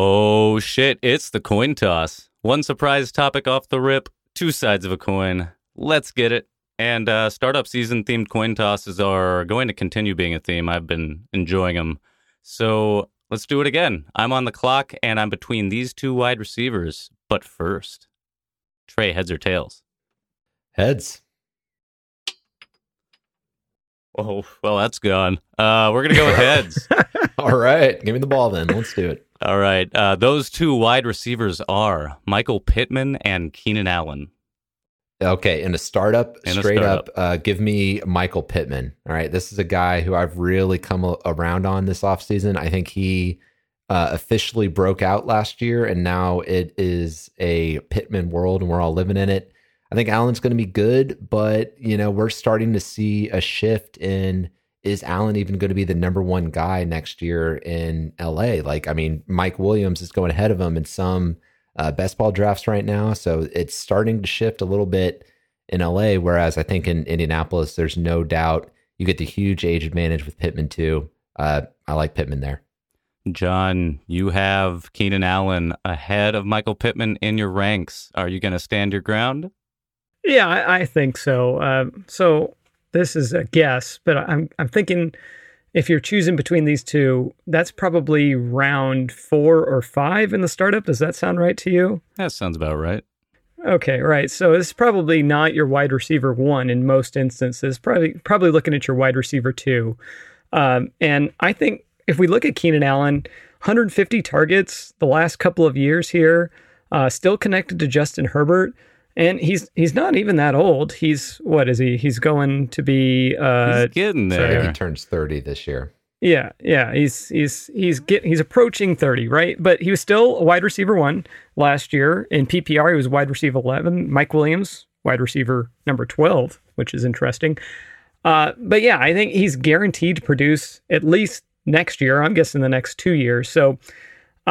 Oh shit, it's the coin toss. One surprise topic off the rip, two sides of a coin. Let's get it. And uh, startup season themed coin tosses are going to continue being a theme. I've been enjoying them. So let's do it again. I'm on the clock and I'm between these two wide receivers. But first, Trey, heads or tails? Heads. Oh, well, that's gone. Uh, we're going to go with heads. All right. Give me the ball then. Let's do it. All right. Uh, those two wide receivers are Michael Pittman and Keenan Allen. Okay, in a startup, In a straight startup. up, uh, give me Michael Pittman. All right, this is a guy who I've really come a- around on this offseason. I think he uh, officially broke out last year, and now it is a Pittman world, and we're all living in it. I think Allen's going to be good, but you know we're starting to see a shift in is Allen even going to be the number one guy next year in LA? Like, I mean, Mike Williams is going ahead of him in some uh, best ball drafts right now. So it's starting to shift a little bit in LA. Whereas I think in Indianapolis, there's no doubt you get the huge age advantage with Pittman too. Uh, I like Pittman there. Jon, you have Keenan Allen ahead of Michael Pittman in your ranks. Are you going to stand your ground? Yeah, I, I think so. Um, so this is a guess, but I'm I'm thinking if you're choosing between these two, that's probably round four or five in the startup. Does that sound right to you? That sounds about right. Okay, right. So it's probably not your wide receiver one in most instances. Probably probably looking at your wide receiver two. Um, and I think if we look at Keenan Allen, 150 targets the last couple of years here, uh, still connected to Justin Herbert, and he's he's not even that old. He's what is he? He's going to be uh, He's getting I think there. he turns 30 this year. yeah, yeah, he's he's he's get he's approaching thirty, right? But he was still a wide receiver one last year in PPR. He was wide receiver eleven. Mike Williams, wide receiver number twelve, which is interesting. Uh, but yeah, I think he's guaranteed to produce at least next year. I'm guessing the next two years. So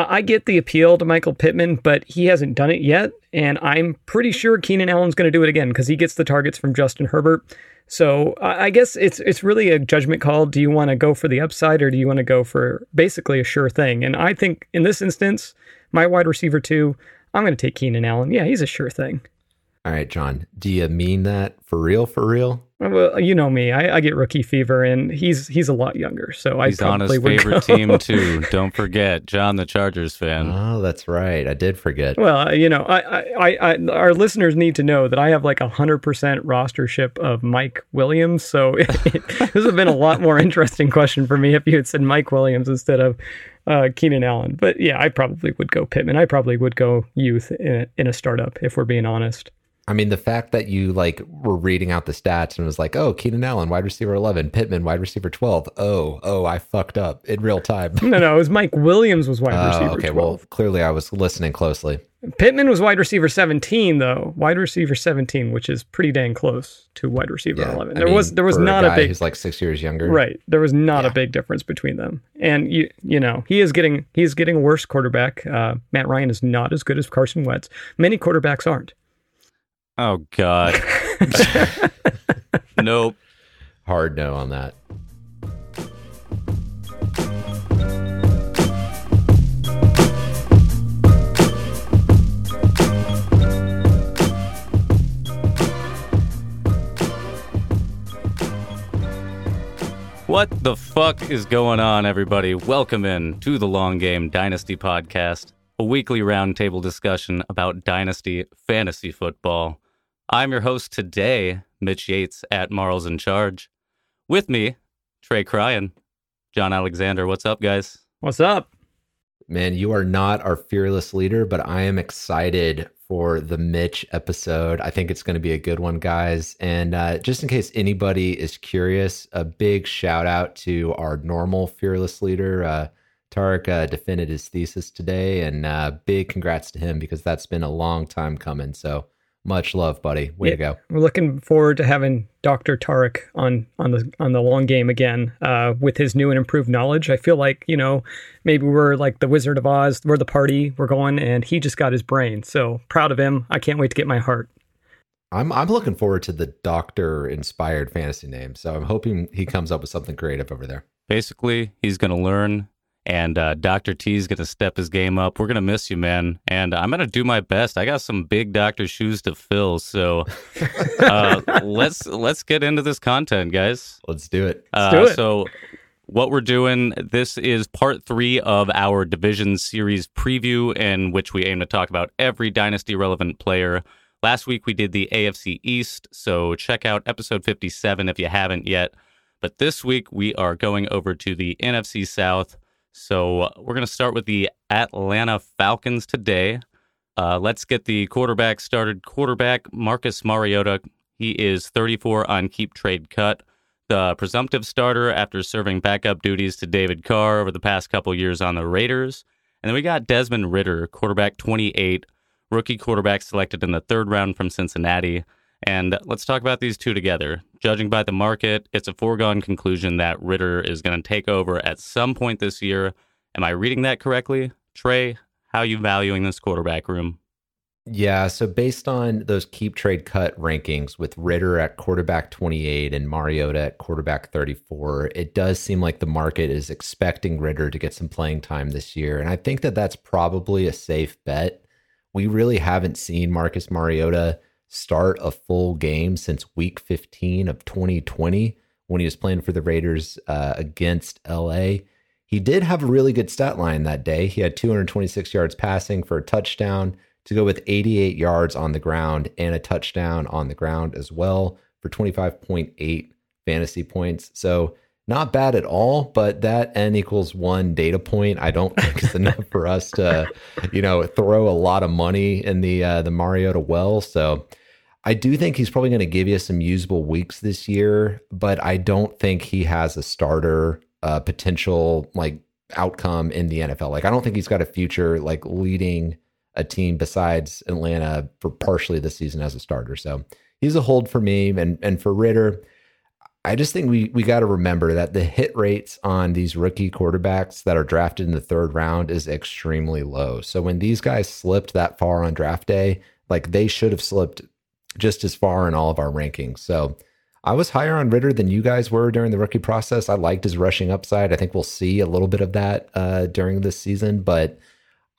I get the appeal to Michael Pittman, but he hasn't done it yet, and I'm pretty sure Keenan Allen's going to do it again because he gets the targets from Justin Herbert. So I guess it's it's really a judgment call. Do you want to go for the upside or do you want to go for basically a sure thing? And I think in this instance, my wide receiver two, I'm going to take Keenan Allen. Yeah, he's a sure thing. All right, Jon, do you mean that for real? For real? Well, you know me, I, I get rookie fever, and he's he's a lot younger, so I He's on probably his would favorite go. team too. Don't forget, Jon, the Chargers fan. Oh, that's right. I did forget. Well, you know, I, I, I, I, our listeners need to know that I have like a hundred percent rostership of Mike Williams. So this would have been a lot more interesting question for me if you had said Mike Williams instead of uh, Keenan Allen. But yeah, I probably would go Pittman. I probably would go youth in a, in a startup if we're being honest. I mean, the fact that you like were reading out the stats and was like, "Oh, Keenan Allen, wide receiver eleven, Pittman, wide receiver twelve. Oh, oh, I fucked up in real time. No, no, it was Mike Williams was wide Oh, receiver okay, 12. well, clearly I was listening closely. Pittman was wide receiver 17 though. Wide receiver 17, which is pretty dang close to wide receiver Yeah, 11. I There mean, was there was not a guy big Who's like six years younger, Right. There was not Yeah. a big difference between them. And you you know, he is getting he's getting a worse quarterback. Uh, Matt Ryan is not as good as Carson Wentz. Many quarterbacks aren't. Oh God. nope. Hard no on that. What the fuck is going on, everybody? Welcome in to the Long Game Dynasty Podcast, a weekly roundtable discussion about Dynasty fantasy football. I'm your host today, Mitch Yates at Marls in Charge. With me, Trey Cryan, Jon Alexander. What's up, guys? What's up? Man, you are not our fearless leader, but I am excited for the Mitch episode. I think it's going to be a good one, guys. And uh, just in case anybody is curious, a big shout out to our normal fearless leader. Uh, Tarek uh, defended his thesis today, and uh, big congrats to him because that's been a long time coming. So much love, buddy. Way to go. We're looking forward to having Dr. Tarek on on the on the long game again uh, with his new and improved knowledge. I feel like you know maybe we're like the Wizard of Oz. We're the party. We're going, and he just got his brain. So proud of him. I can't wait to get my heart. I'm I'm looking forward to the doctor inspired fantasy name. So I'm hoping he comes up with something creative over there. Basically, he's going to learn And uh, Dr. T is going to step his game up. We're going to miss you, man. And I'm going to do my best. I got some big doctor shoes to fill. So uh, let's let's get into this content, guys. Let's do it. Let's do it. So what we're doing, this is part three of our division series preview, in which we aim to talk about every dynasty relevant player. Last week we did the AFC East, so check out episode 57 if you haven't yet. But this week we are going over to the NFC South. So we're going to start with the Atlanta Falcons today. Uh, let's get the quarterback started. Quarterback Marcus Mariota. He is 34 on keep trade cut. The presumptive starter after serving backup duties to David Carr over the past couple years on the Raiders. And then we got Desmond Ridder, quarterback 28, rookie quarterback selected in the third round from Cincinnati. And let's talk about these two together. Judging by the market, it's a foregone conclusion that Ridder is going to take over at some point this year. Am I reading that correctly? Trey, how are you valuing this quarterback room? Yeah, so based on those keep trade cut rankings with Ridder at quarterback 28 and Mariota at quarterback 34, it does seem like the market is expecting Ridder to get some playing time this year. And I think that that's probably a safe bet. We really haven't seen Marcus Mariota start a full game since week 15 of 2020 when he was playing for the Raiders uh, against LA. He did have a really good stat line that day. He had 226 yards passing for a touchdown to go with 88 yards on the ground and a touchdown on the ground as well for 25.8 fantasy points. So not bad at all, but that n equals one data point. I don't think is enough for us to, you know, throw a lot of money in the uh, the Mariota well. So I do think he's probably going to give you some usable weeks this year, but I don't think he has a starter uh, potential like outcome in the NFL. Like I don't think he's got a future like leading a team besides Atlanta for partially this season as a starter. So he's a hold for me, and and for Ridder. I just think we we got to remember that the hit rates on these rookie quarterbacks that are drafted in the third round is extremely low. So when these guys slipped that far on draft day, like they should have slipped just as far in all of our rankings. So I was higher on Ridder than you guys were during the rookie process. I liked his rushing upside. I think we'll see a little bit of that uh, during this season, but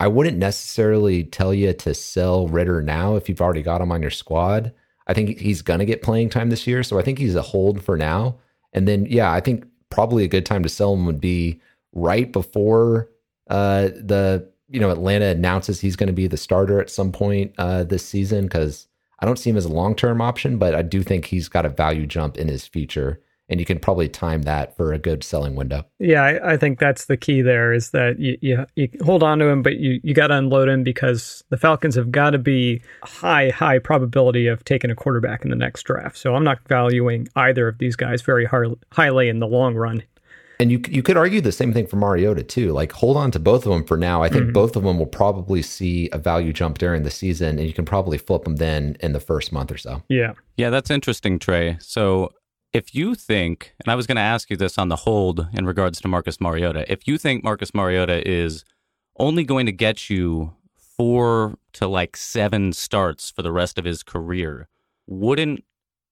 I wouldn't necessarily tell you to sell Ridder now if you've already got him on your squad. I think he's going to get playing time this year. So I think he's a hold for now. And then, yeah, I think probably a good time to sell him would be right before uh, the, you know, Atlanta announces he's going to be the starter at some point uh, this season because I don't see him as a long term option, but I do think he's got a value jump in his future. And you can probably time that for a good selling window. Yeah, I, I think that's the key there is that you, you, you hold on to him, but you, you got to unload him because the Falcons have got to be high, high probability of taking a quarterback in the next draft. So I'm not valuing either of these guys very high, highly in the long run. And you you could argue the same thing for Mariota too. Like hold on to both of them for now. I think mm-hmm. both of them will probably see a value jump during the season, and you can probably flip them then in the first month or so. Yeah, yeah, that's interesting, Trey. So if you think, and I was going to ask you this on the hold in regards to Marcus Mariota, if you think Marcus Mariota is only going to get you four to like seven starts for the rest of his career, wouldn't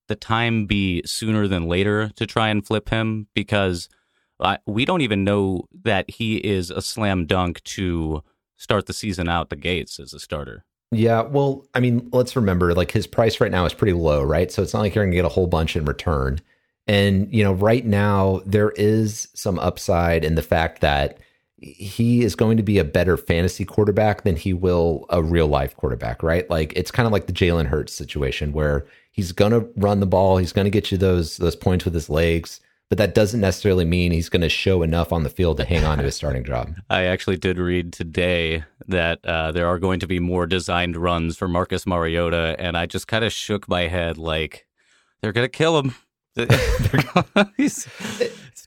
the time be sooner than later to try and flip him? Because I, we don't even know that he is a slam dunk to start the season out the gates as a starter. Yeah, well, I mean, let's remember like his price right now is pretty low, right? So it's not like you're going to get a whole bunch in return. And, you know, right now there is some upside in the fact that he is going to be a better fantasy quarterback than he will a real life quarterback, right? Like it's kind of like the Jalen Hurts situation where he's going to run the ball, he's going to get you those those points with his legs but that doesn't necessarily mean he's going to show enough on the field to hang on to his starting job. I actually did read today that uh, there are going to be more designed runs for Marcus Mariota, and I just kind of shook my head like they're going to kill him. it's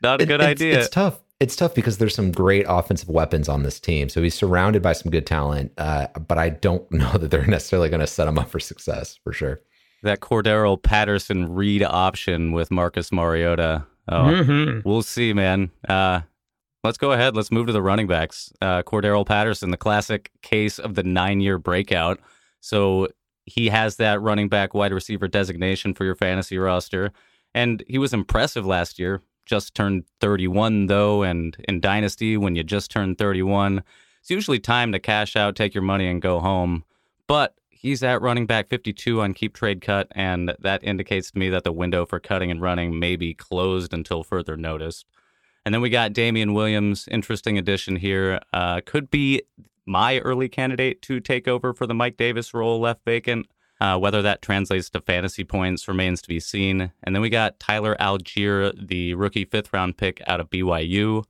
not a good it, idea. It's, it's, tough. It's tough because there's some great offensive weapons on this team. So he's surrounded by some good talent, uh, but I don't know that they're necessarily going to set him up for success for sure. That Cordarrelle Patterson read option with Marcus Mariota Oh, mm-hmm. we'll see, man. Uh, let's go ahead. Let's move to the running backs. Uh, Cordarrelle Patterson, the classic case of the nine-year breakout. So he has that running back wide receiver designation for your fantasy roster. And he was impressive last year. just turned 31, though, and in Dynasty, when you just turn 31, it's usually time to cash out, take your money, and go home. But he's at running back 52 on keep trade cut, and that indicates to me that the window for cutting and running may be closed until further notice. And then we got Damien Williams, interesting addition here. Uh, could be my early candidate to take over for the Mike Davis role left vacant. Uh, whether that translates to fantasy points remains to be seen. And then we got Tyler Allgeier, the rookie fifth round pick out of BYU.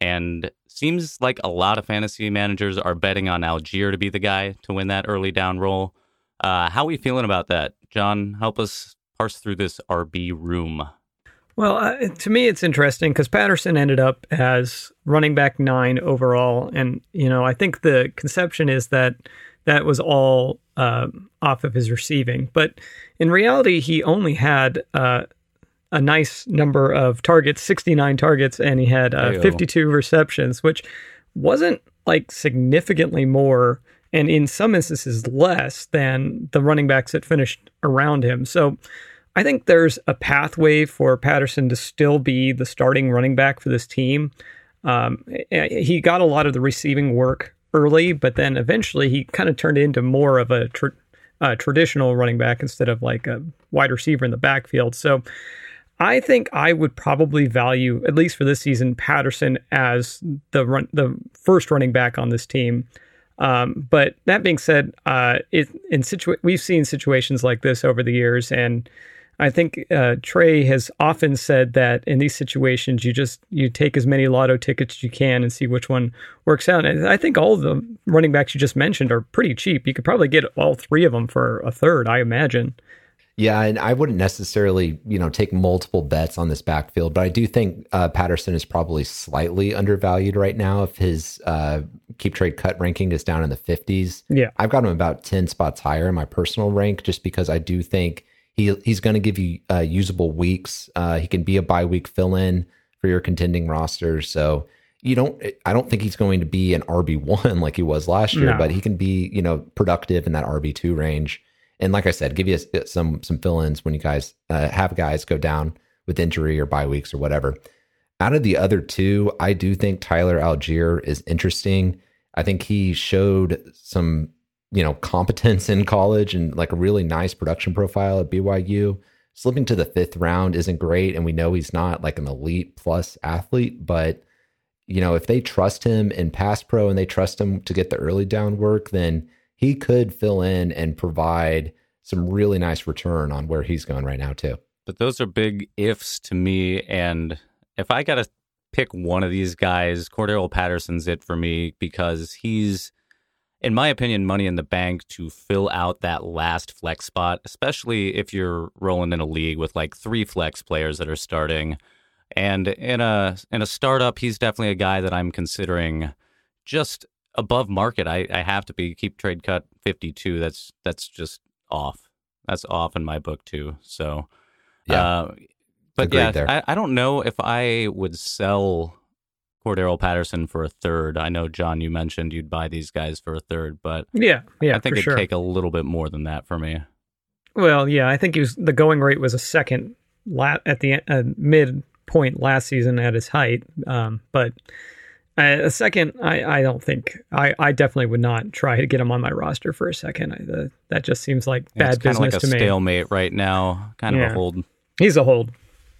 And seems like a lot of fantasy managers are betting on Allgeier to be the guy to win that early down role. Uh, how are we feeling about that? Jon, help us parse through this RB room. Well, uh, to me, it's interesting because Patterson ended up as running back nine overall. And, you know, I think the conception is that that was all uh, off of his receiving. But in reality, he only had uh, a nice number of targets 69 targets, and he had uh, 52 receptions, which wasn't like significantly more. And in some instances, less than the running backs that finished around him. So, I think there's a pathway for Patterson to still be the starting running back for this team. Um, he got a lot of the receiving work early, but then eventually he kind of turned into more of a tra- traditional running back instead of like a wide receiver in the backfield. So I think I would probably value, at least for this season, Patterson as the run, the first running back on this team. Um, but that being said, uh, it, in situa- we've seen situations like this over the years, and I think uh, Trey has often said that in these situations, you just you take as many lotto tickets as you can and see which one works out. And I think all the running backs you just mentioned are pretty cheap. You could probably get all three of them for a third, I imagine. Yeah, and I wouldn't necessarily, you know, take multiple bets on this backfield, but I do think uh, Patterson is probably slightly undervalued right now. If his uh, keep trade cut ranking is down in the fifties, yeah, I've got him about ten spots higher in my personal rank, just because I do think he he's going to give you uh, usable weeks. Uh, he can be a bye week fill in for your contending roster. So you don't. I don't think he's going to be an RB one like he was last year, no. but he can be you know productive in that RB two range. And like I said, give you some some fill ins when you guys uh, have guys go down with injury or bye weeks or whatever. Out of the other two, I do think Tyler Allgeier is interesting. I think he showed some you know, competence in college and like a really nice production profile at BYU. Slipping to the fifth round isn't great. And we know he's not like an elite plus athlete, but you know, if they trust him in pass pro and they trust him to get the early down work, then he could fill in and provide some really nice return on where he's going right now, too. But those are big ifs to me. And if I got to pick one of these guys, Cordarrelle Patterson's it for me because he's in my opinion, money in the bank to fill out that last flex spot, especially if you're rolling in a league with like three flex players that are starting. And in a in a startup, he's definitely a guy that I'm considering just above market. I, I have to be keep trade cut 52. That's that's just off. That's off in my book too. So yeah. Uh, but Agreed yeah, there. I, I don't know if I would sell Cordarrelle Patterson for a third. I know, Jon, you mentioned you'd buy these guys for a third, but yeah, yeah, I think it'd sure. take a little bit more than that for me. Well, yeah, I think he was the going rate was a second la- at the uh, mid point last season at his height, um, but uh, a second, I, I don't think I, I definitely would not try to get him on my roster for a second. I, the, that just seems like yeah, bad business like to me. Stalemate right now, kind yeah. of a hold. He's a hold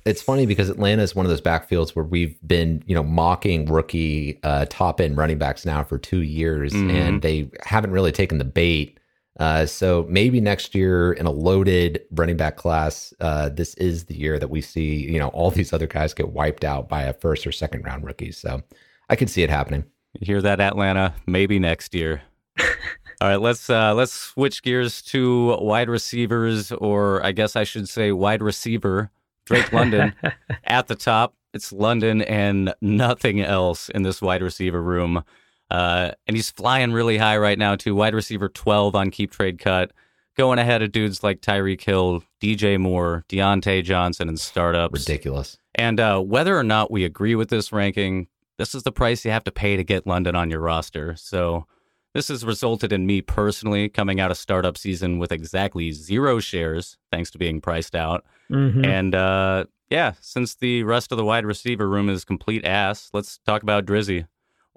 it's funny because Atlanta is one of those backfields where we've been, you know, mocking rookie uh, top end running backs now for two years, mm-hmm. and they haven't really taken the bait. Uh, so maybe next year in a loaded running back class, uh, this is the year that we see, you know, all these other guys get wiped out by a first or second round rookie. So I could see it happening. You hear that, Atlanta? Maybe next year. All right, let's uh, let's switch gears to wide receivers, or I guess I should say wide receiver. Drake London at the top. It's London and nothing else in this wide receiver room. Uh, and he's flying really high right now, too. Wide receiver 12 on keep trade cut, going ahead of dudes like Tyreek Hill, DJ Moore, Diontae Johnson, and startups. Ridiculous. And uh, whether or not we agree with this ranking, this is the price you have to pay to get London on your roster. So This has resulted in me personally coming out of startup season with exactly zero shares, thanks to being priced out. Mhm. And uh, yeah, since the rest of the wide receiver room is complete ass, let's talk about Drizzy.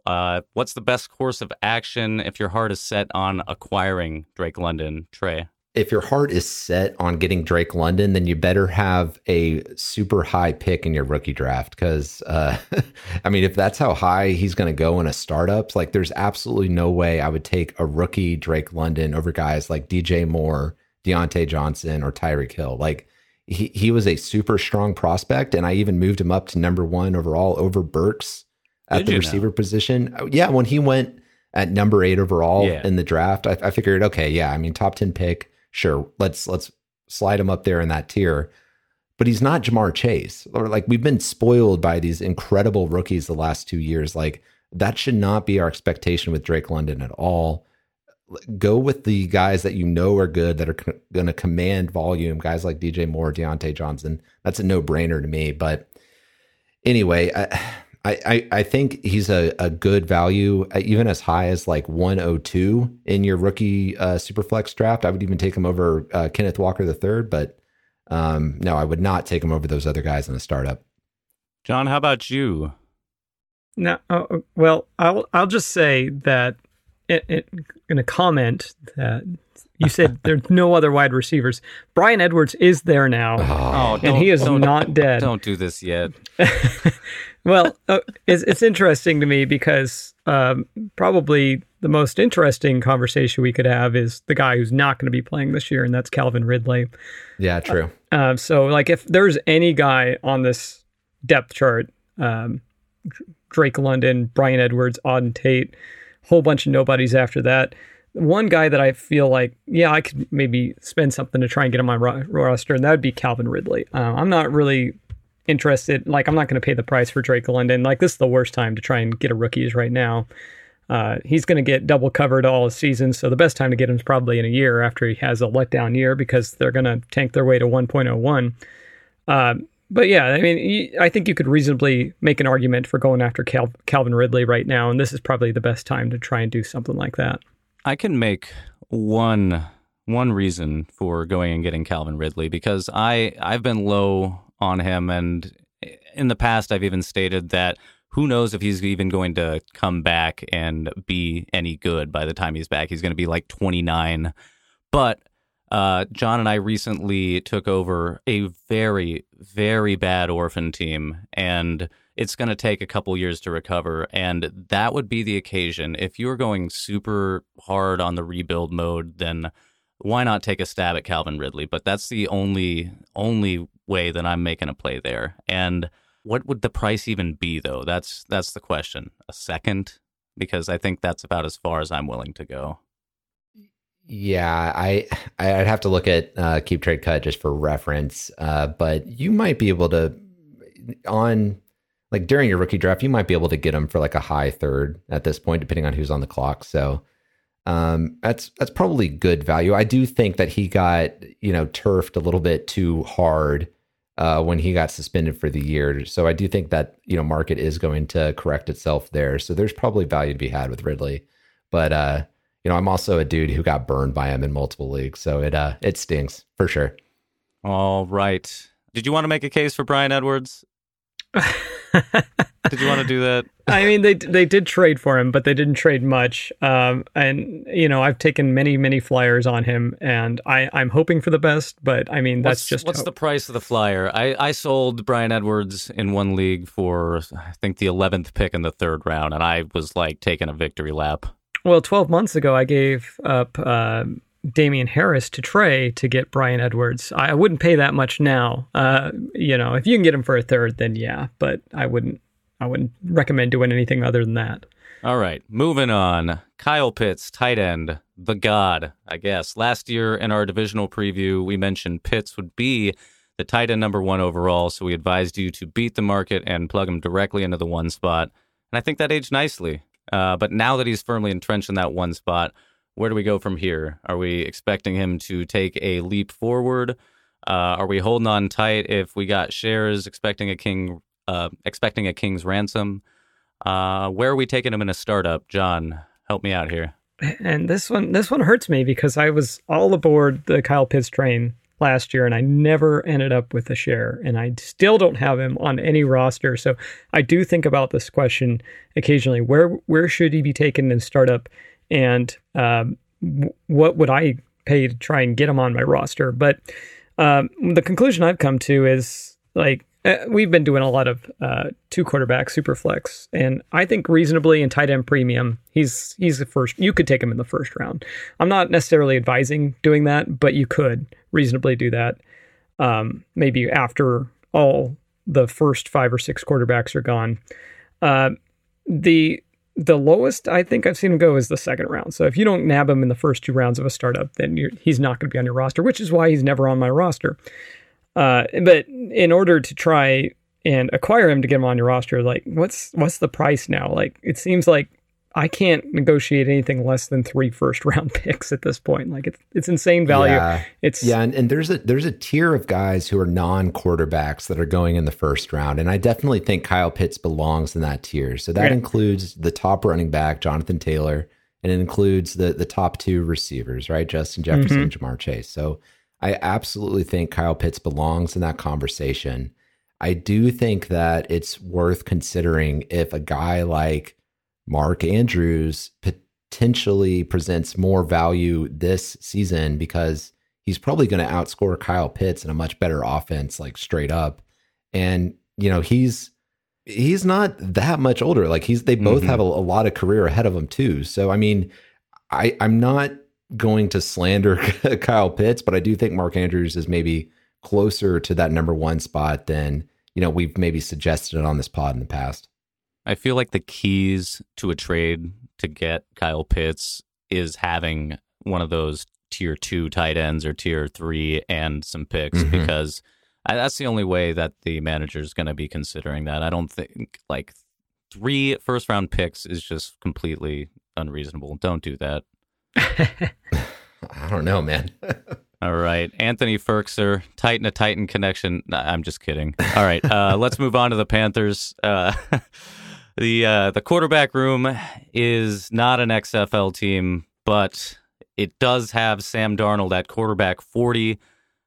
Uh, what's the best course of action if your heart is set on acquiring Drake London, Trey? If your heart is set on getting Drake London, then you better have a super high pick in your rookie draft. Because, uh, I mean, if that's how high he's going to go in a startup, like there's absolutely no way I would take a rookie Drake London over guys like DJ Moore, Diontae Johnson, or Tyreek Hill. Like he, he was a super strong prospect, and I even moved him up to number one overall over Burks at Did the receiver position. Yeah, when he went at number eight overall Yeah. in the draft, I, I figured, okay, yeah, I mean, top ten pick sure let's let's slide him up there in that tier. But he's not Ja'Marr Chase. Or like we've been spoiled by these incredible rookies the last 2 years. Like that should not be our expectation with Drake London at all. Go with the guys that you know are good that are going to command volume. Guys like DJ Moore Diontae Johnson. That's a no-brainer to me. But anyway I I, I, I think he's a, a good value, uh, even as high as like 102 in your rookie uh, Superflex draft. I would even take him over uh, Kenneth Walker III, but um, no, I would not take him over those other guys in a startup. Jon, how about you? No, oh, well, I'll I'll just say that it, it, in a comment that you said there's no other wide receivers. Bryan Edwards is there now, Oh, and he is not dead. Don't do this yet. well, uh, it's it's interesting to me because um, probably the most interesting conversation we could have is the guy who's not going to be playing this year, and that's Calvin Ridley. Yeah, true. Um, so, like, if there's any guy on this depth chart, um, Drake London, Bryan Edwards, Auden Tate, whole bunch of nobodies after that. One guy that I feel like, yeah, I could maybe spend something to try and get on my ro- roster, and that would be Calvin Ridley. Uh, I'm not really interested. Like, I'm not going to pay the price for Drake London. Like, this is the worst time to try and get a rookies right now. Uh, he's going to get double covered all season, so the best time to get him is probably in a year after he has a letdown year because they're going to tank their way to 1.01. Um, but yeah, I mean, I think you could reasonably make an argument for going after Cal- Calvin Ridley right now, and this is probably the best time to try and do something like that. I can make one one reason for going and getting Calvin Ridley because I I've been low on him and in the past I've even stated that who knows if he's even going to come back and be any good by the time he's back. He's going to be like 29. But uh, Jon and I recently took over a very, very bad orphan team, and it's going to take a couple years to recover. And that would be the occasion. If you're going super hard on the rebuild mode, then why not take a stab at Calvin Ridley? But that's the only only way that I'm making a play there. And what would the price even be, though? That's that's the question. A second, because I think that's about as far as I'm willing to go. Yeah, I I'd have to look at uh, keep trade cut just for reference, uh, but you might be able to on like during your rookie draft, you might be able to get him for like a high third at this point, depending on who's on the clock. So um, that's that's probably good value. I do think that he got you know turfed a little bit too hard uh, when he got suspended for the year. So I do think that you know market is going to correct itself there. So there's probably value to be had with Ridley, but uh, you know I'm also a dude who got burned by him in multiple leagues, so it uh it stings for sure. All right. Did you want to make a case for Bryan Edwards? Did you want to do that? I mean, they they did trade for him, but they didn't trade much. Um, and you know, I've taken many many flyers on him, and I I'm hoping for the best. But I mean, that's what's, just what's hope. the price of the flyer? I, I sold Bryan Edwards in one league for I think the eleventh pick in the third round, and I was like taking a victory lap. Well, 12 months ago, I gave up uh, Damien Harris to Trey to get Bryan Edwards. I, I wouldn't pay that much now. Uh, you know, if you can get him for a third, then yeah. But I wouldn't. I wouldn't recommend doing anything other than that. All right, moving on. Kyle Pitts, tight end, the god, I guess. Last year in our divisional preview, we mentioned Pitts would be the tight end number one overall, so we advised you to beat the market and plug him directly into the one spot. And I think that aged nicely. Uh, but now that he's firmly entrenched in that one spot, where do we go from here? Are we expecting him to take a leap forward? Uh, are we holding on tight if we got shares, expecting a king, uh, expecting a king's ransom? Uh, where are we taking him in a startup? Jon, help me out here. and this one this one hurts me because I was all aboard the Kyle Pitts train last year and I never ended up with a share and I still don't have him on any roster. So I do think about this question occasionally. Where where should he be taken in startup and um, what would I pay to try and get him on my roster? But um, the conclusion I've come to is like uh, we've been doing a lot of uh, two quarterback super flex, and I think reasonably in tight end premium, he's he's the first. You could take him in the first round. I'm not necessarily advising doing that, but you could reasonably do that. Um, maybe after all the first five or six quarterbacks are gone. Uh, the the lowest I think I've seen him go is the second round. So if you don't nab him in the first two rounds of a startup, then he's not going to be on your roster, which is why he's never on my roster. Uh, but in order to try and acquire him to get him on your roster, like what's what's the price now? Like it seems like I can't negotiate anything less than three first round picks at this point. Like it's it's insane value. Yeah. It's yeah, and, and there's a there's a tier of guys who are non quarterbacks that are going in the first round, and I definitely think Kyle Pitts belongs in that tier. So that includes the top running back, Jonathan Taylor, and it includes the the top two receivers, right, Justin Jefferson, mm-hmm. Ja'Marr Chase. So I absolutely think Kyle Pitts belongs in that conversation. I do think that it's worth considering if a guy like Mark Andrews potentially presents more value this season because he's probably going to outscore Kyle Pitts in a much better offense, like straight up. And, you know, he's he's not that much older. Like he's they both mm-hmm. have a, a lot of career ahead of them too. So I mean, I I'm not going to slander Kyle Pitts, but I do think Mark Andrews is maybe closer to that number one spot than you know we've maybe suggested it on this pod in the past. I feel like the keys to a trade to get Kyle Pitts is having one of those tier two tight ends or tier three and some picks mm-hmm. because I, that's the only way that the manager is going to be considering that. I don't think like three first round picks is just completely unreasonable. Don't do that. I don't know, man. All right, Anthony Firkser, Titan a Titan connection. Nah, I'm just kidding. All right, uh, let's move on to the Panthers. Uh, the uh, the quarterback room is not an XFL team, but it does have Sam Darnold at quarterback 40,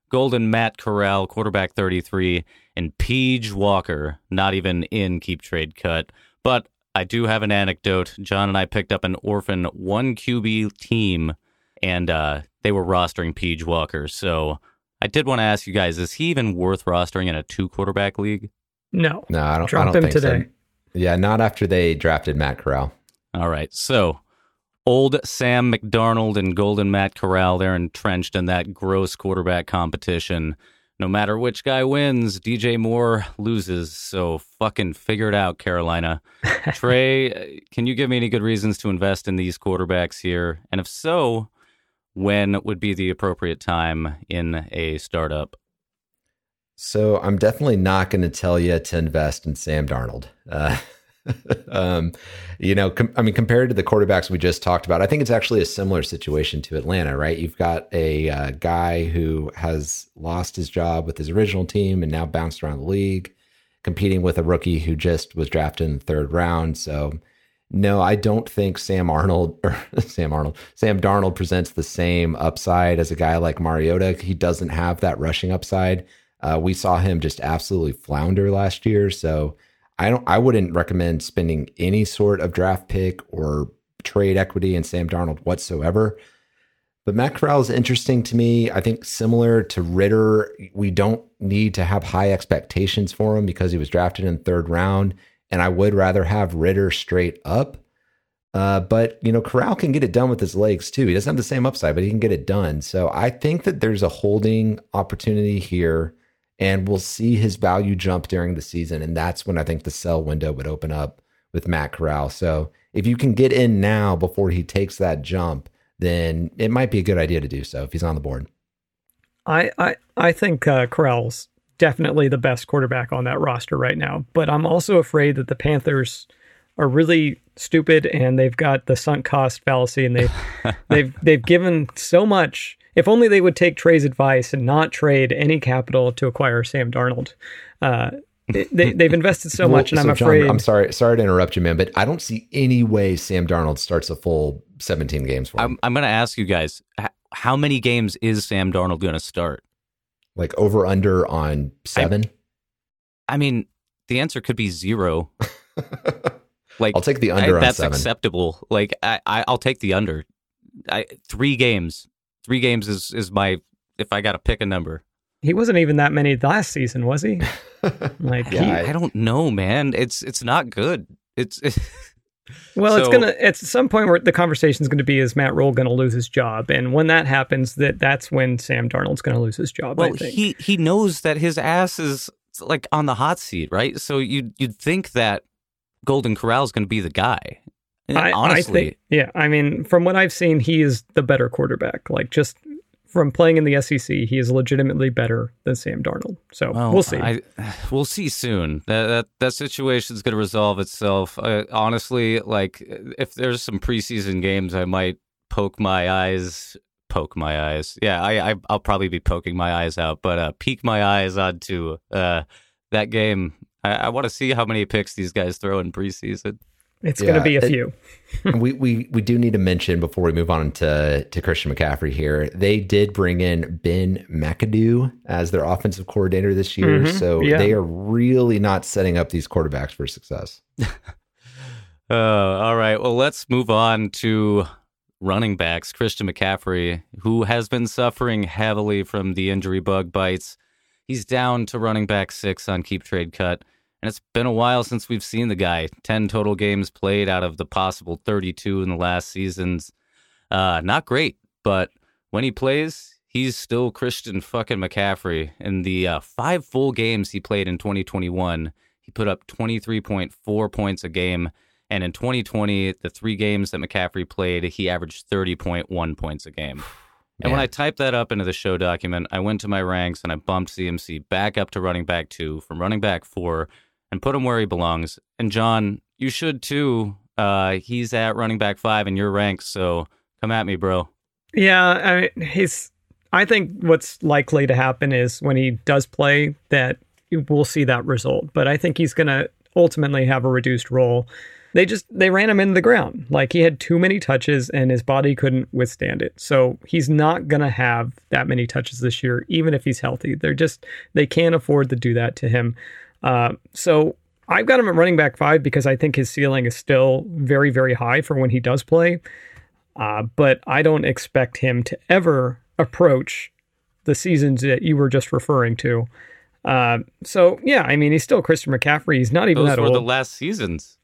Golden Matt Corral quarterback 33, and P.J. Walker not even in keep trade cut. But I do have an anecdote. Jon and I picked up an orphan one QB team, and uh, they were rostering P.J. Walker. So I did want to ask you guys: Is he even worth rostering in a two quarterback league? No, no, I don't. Drop I don't him today. So. Yeah, not after they drafted Matt Corral. All right, so old Sam McDonald and Golden Matt Corral, they're entrenched in that gross quarterback competition no matter which guy wins, DJ Moore loses. So fucking figure it out, Carolina. Trey, can you give me any good reasons to invest in these quarterbacks here? And if so, when would be the appropriate time in a startup? So I'm definitely not going to tell you to invest in Sam Darnold. Uh, um, you know, com- I mean, compared to the quarterbacks we just talked about, I think it's actually a similar situation to Atlanta, right? You've got a uh, guy who has lost his job with his original team and now bounced around the league, competing with a rookie who just was drafted in the third round. So, no, I don't think Sam Arnold or Sam Arnold, Sam Darnold presents the same upside as a guy like Mariota. He doesn't have that rushing upside. Uh, we saw him just absolutely flounder last year. So, I don't I wouldn't recommend spending any sort of draft pick or trade equity in Sam Darnold whatsoever. But Matt Corral is interesting to me. I think similar to Ridder, we don't need to have high expectations for him because he was drafted in third round. And I would rather have Ridder straight up. Uh, but you know, Corral can get it done with his legs too. He doesn't have the same upside, but he can get it done. So I think that there's a holding opportunity here and we'll see his value jump during the season. And that's when I think the sell window would open up with Matt Corral. So if you can get in now before he takes that jump, then it might be a good idea to do so if he's on the board. I I, I think uh, Corral's definitely the best quarterback on that roster right now, but I'm also afraid that the Panthers are really stupid and they've got the sunk cost fallacy and they've they've they've given so much if only they would take Trey's advice and not trade any capital to acquire Sam Darnold. Uh, they, they've invested so Well, much, and I'm so, Jon, afraid. I'm sorry, sorry to interrupt you, man, but I don't see any way Sam Darnold starts a full 17 games for him. I'm, I'm going to ask you guys how many games is Sam Darnold going to start? like over under on seven. I mean, the answer could be zero. Like I'll take the I- under on that's seven. acceptable. Like I, I, I'll take the under. I three games. Three games is is my if I got to pick a number. he wasn't even that many last season, was he? Like, Yeah, he, I- I don't know, man. It's it's not good. It's well, it's gonna. At some point, where the conversation's going to be, is Matt Rhule going to lose his job? And when that happens, that that's when Sam Darnold's going to lose his job. I well, think. he he knows that his ass is like on the hot seat, right? So you you'd think that Golden Corral is going to be the guy. I, honestly, I think, yeah. I mean, from what I've seen, he is the better quarterback. Like just from playing in the SEC, he is legitimately better than Sam Darnold. So Well, we'll see. I, we'll see soon. That that, that situation is going to resolve itself. Uh, honestly, like if there's some preseason games, I might poke my eyes. Poke my eyes. Yeah, I, I I'll probably be poking my eyes out, but uh, peek my eyes onto uh, that game. I, I want to see how many picks these guys throw in preseason. It's going to be a it- few. we, we we do need to mention before we move on to to Christian McCaffrey here. They did bring in Ben McAdoo as their offensive coordinator this year, Mhm, so yeah. they are really not setting up these quarterbacks for success. Uh, all right. Well, let's move on to running backs. Christian McCaffrey, who has been suffering heavily from the injury bug bites. He's down to running back six on keep trade cut. And it's been a while since we've seen the guy. 10 total games played out of the possible 32 in the last seasons. Uh, not great, but when he plays, he's still Christian fucking McCaffrey. In the uh, five full games he played in 2021, he put up 23.4 points a game. And in 2020, the three games that McCaffrey played, he averaged 30.1 points a game. And when I typed that up into the show document, I went to my ranks and I bumped CMC back up to running back two from running back four and put him where he belongs. And Jon, you should too. Uh, he's at running back five in your ranks, so come at me, bro. Yeah, I mean, he's. I think what's likely to happen is when he does play, that we'll see that result. But I think he's going to ultimately have a reduced role. They just they ran him into the ground. Like he had too many touches and his body couldn't withstand it. So he's not going to have that many touches this year, even if he's healthy. They're just they can't afford to do that to him. Uh, so I've got him at running back five because I think his ceiling is still very very high for when he does play. Uh, but I don't expect him to ever approach the seasons that you were just referring to. Uh, so yeah, I mean he's still Christian McCaffrey. He's not even Those that were old. the last seasons.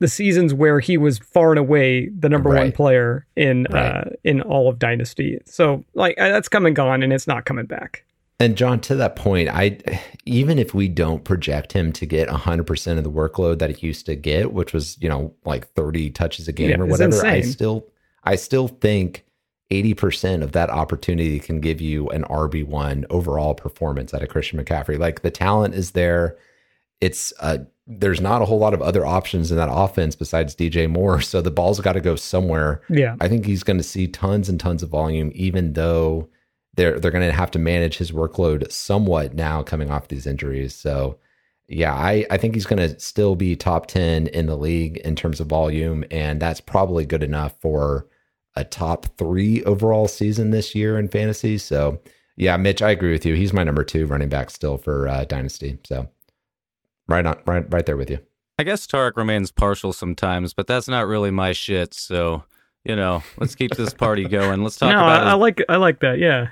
the seasons where he was far and away the number one player in Right. uh, in all of Dynasty. So like uh, that's come and gone, and it's not coming back. And Jon, to that point, I even if we don't project him to get 100% of the workload that he used to get, which was, you know, like 30 touches a game Yeah, or whatever, I still I still think 80% of that opportunity can give you an RB1 overall performance at a Christian McCaffrey. Like the talent is there. It's uh there's not a whole lot of other options in that offense besides DJ Moore, so the ball's got to go somewhere. Yeah, I think he's going to see tons and tons of volume, even though they're they're going to have to manage his workload somewhat now coming off these injuries. So, yeah, I I think he's going to still be top ten in the league in terms of volume, and that's probably good enough for a top three overall season this year in fantasy. So, yeah, Mitch, I agree with you. He's my number two running back still for uh, dynasty. So, right on, right right there with you. I guess Tarek remains partial sometimes, but that's not really my shit. So, you know, let's keep this party going. Let's talk no, about I, his I like I like that. Yeah,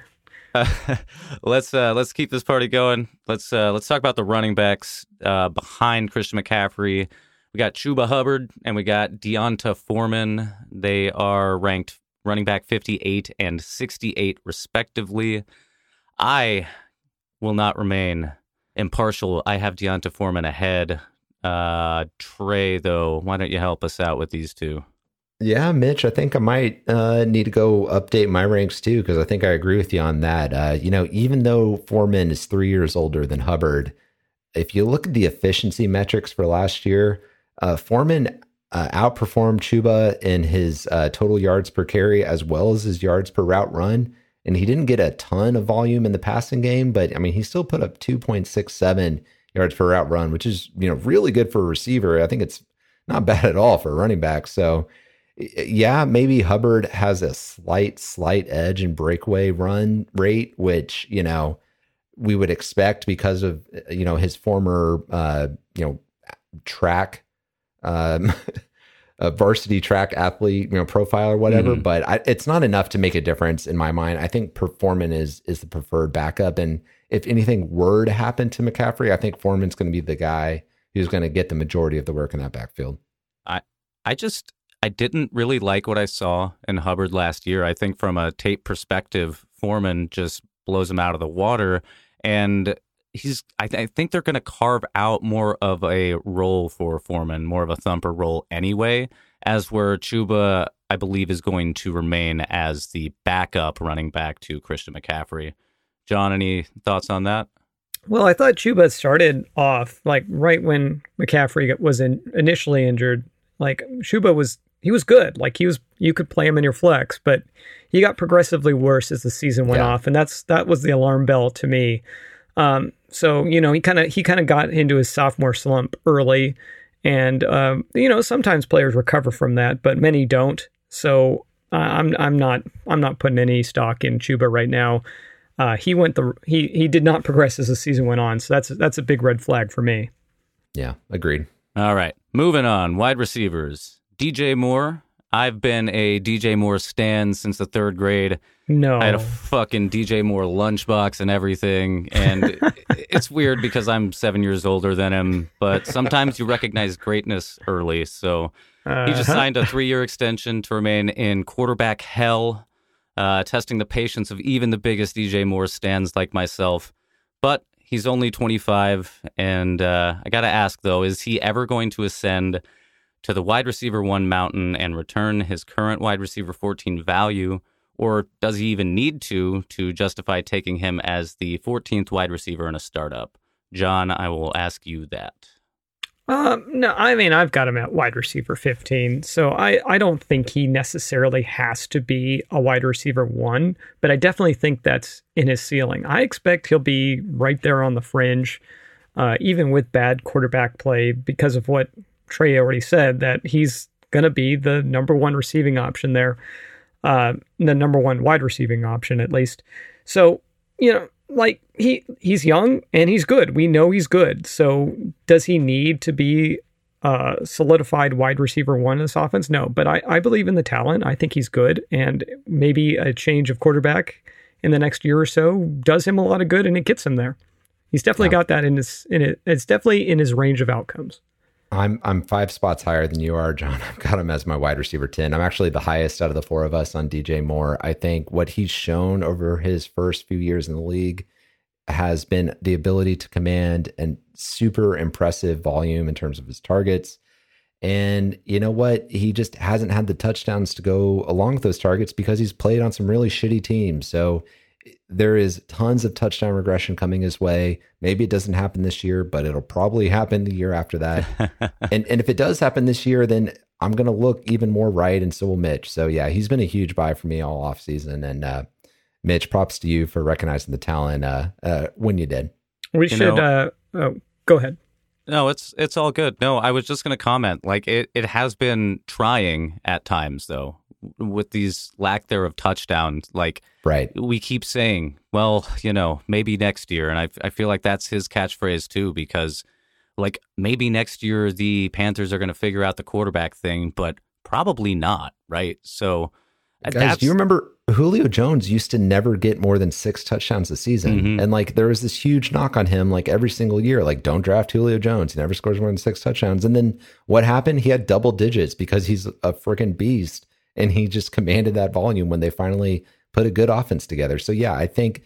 let's uh, let's keep this party going. Let's uh, let's talk about the running backs uh, behind Christian McCaffrey. We got Chuba Hubbard and we got D'Onta Foreman. They are ranked running back 58 and 68 respectively. I will not remain impartial. I have D'Onta Foreman ahead. Uh, Trey, though, why don't you help us out with these two? Yeah, Mitch, I think I might uh, need to go update my ranks too, because I think I agree with you on that. Uh, you know, even though Foreman is three years older than Hubbard, if you look at the efficiency metrics for last year, uh, Foreman uh, outperformed Chuba in his uh, total yards per carry as well as his yards per route run. And he didn't get a ton of volume in the passing game, but I mean, he still put up 2.67 yards per route run, which is you know really good for a receiver. I think it's not bad at all for a running back. So yeah, maybe Hubbard has a slight, slight edge in breakaway run rate, which, you know, we would expect because of, you know, his former, uh, you know, track, um, a varsity track athlete, you know, profile or whatever. Mm. But I, it's not enough to make a difference in my mind. I think Foreman is is the preferred backup, and if anything were to happen to McCaffrey, I think Foreman's going to be the guy who's going to get the majority of the work in that backfield. I I just I didn't really like what I saw in Hubbard last year. I think from a tape perspective, Foreman just blows him out of the water. And he's, I, th- I think they're going to carve out more of a role for Foreman, more of a thumper role anyway, as where Chuba, I believe, is going to remain as the backup running back to Christian McCaffrey. Jon, any thoughts on that? Well, I thought Chuba started off like right when McCaffrey was in, initially injured. Like Chuba was he was good. Like he was, you could play him in your flex, but he got progressively worse as the season went yeah. off, and that's that was the alarm bell to me. Um, so you know, he kind of he kind of got into his sophomore slump early, and um, you know sometimes players recover from that, but many don't. So uh, I'm I'm not I'm not putting any stock in Chuba right now. Uh, he went the he he did not progress as the season went on, so that's that's a big red flag for me. Yeah, agreed. All right, moving on. Wide receivers. DJ Moore. I've been a DJ Moore stan since the third grade. No. I had a fucking DJ Moore lunchbox and everything. And it's weird because I'm seven years older than him, but sometimes you recognize greatness early. So uh-huh. he just uh-huh. signed a three year extension to remain in quarterback hell, uh, testing the patience of even the biggest DJ Moore stands like myself. But he's only 25. And uh, I got to ask, though, is he ever going to ascend? To the wide receiver one mountain and return his current wide receiver 14 value? Or does he even need to to justify taking him as the 14th wide receiver in a startup? Jon, I will ask you that. Um, no, I mean I've got him at wide receiver 15, so I I don't think he necessarily has to be a wide receiver one, but I definitely think that's in his ceiling. I expect he'll be right there on the fringe, uh, even with bad quarterback play because of what Trey already said that he's going to be the number one receiving option there, uh, the number one wide receiving option at least. So you know, like he he's young and he's good. We know he's good. So does he need to be uh, solidified wide receiver one in this offense? No, but I, I believe in the talent. I think he's good, and maybe a change of quarterback in the next year or so does him a lot of good, and it gets him there. He's definitely got that in his in it. It's definitely in his range of outcomes. I'm I'm five spots higher than you are, Jon. I've got him as my wide receiver 10. I'm actually the highest out of the four of us on DJ Moore. I think what he's shown over his first few years in the league has been the ability to command and super impressive volume in terms of his targets. And you know what? He just hasn't had the touchdowns to go along with those targets because he's played on some really shitty teams. So there is tons of touchdown regression coming his way. Maybe it doesn't happen this year, but it'll probably happen the year after that. and and if it does happen this year, then I'm gonna look even more right, and so will Mitch. So yeah, he's been a huge buy for me all off season. And uh, Mitch, props to you for recognizing the talent uh, uh, when you did. We you should know, uh, oh, go ahead. No, it's it's all good. No, I was just gonna comment. Like it, it has been trying at times though with these lack there of touchdowns. Like, right, we keep saying, well, you know, maybe next year, and I I feel like that's his catchphrase too, because like maybe next year the Panthers are going to figure out the quarterback thing, but probably not, right? So, uh, guys, do you remember Julio Jones used to never get more than six touchdowns a season, mm-hmm. and like there was this huge knock on him, like every single year, like don't draft Julio Jones, he never scores more than six touchdowns, and then what happened? He had double digits because he's a freaking beast and he just commanded that volume when they finally put a good offense together. So yeah, I think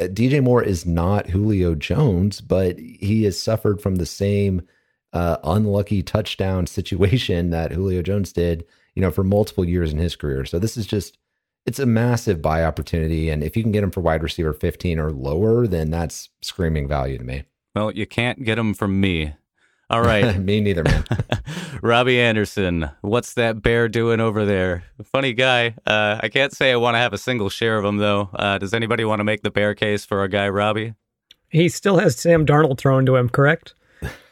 uh, DJ Moore is not Julio Jones, but he has suffered from the same uh, unlucky touchdown situation that Julio Jones did, you know, for multiple years in his career. So this is just it's a massive buy opportunity, and if you can get him for wide receiver 15 or lower, then that's screaming value to me. Well, you can't get him from me. All right. Me neither, man. Robbie Anderson, what's that bear doing over there? Funny guy. Uh, I can't say I want to have a single share of him, though. Uh, does anybody want to make the bear case for our guy, Robbie? He still has Sam Darnold thrown to him, correct?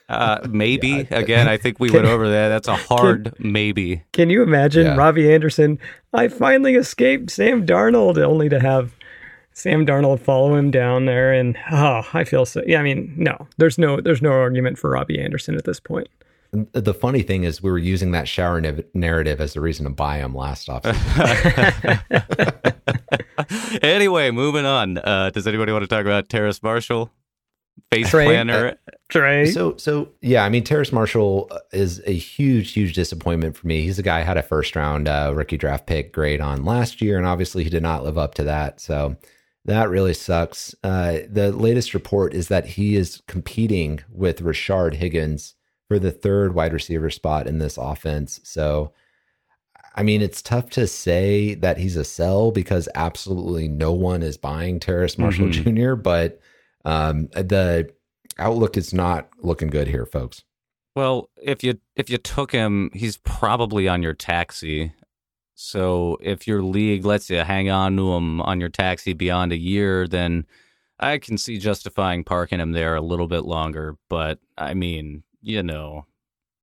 Uh, maybe again. I think we went over that. That's a hard maybe. Can you imagine Yeah. Robbie Anderson? I finally escaped Sam Darnold, only to have Sam Darnold follow him down there, and oh, I feel so. Yeah, I mean, no, there's no, there's no argument for Robbie Anderson at this point. The funny thing is, we were using that shower nav- narrative as the reason to buy him last off. anyway, moving on. Uh, does anybody want to talk about Terrace Marshall, face Trey, planner? Trey, So, so yeah, I mean, Terrace Marshall uh, is a huge, huge disappointment for me. He's a guy I had a first round uh, rookie draft pick grade on last year, and obviously he did not live up to that. So that really sucks. Uh, the latest report is that he is competing with Rashard Higgins for the third wide receiver spot in this offense. So, I mean, it's tough to say that he's a sell because absolutely no one is buying Terrace Marshall Mhm. Jr., but um, the outlook is not looking good here, folks. Well, if you if you took him, he's probably on your taxi. So if your league lets you hang on to him on your taxi beyond a year, then I can see justifying parking him there a little bit longer. But I mean, you know,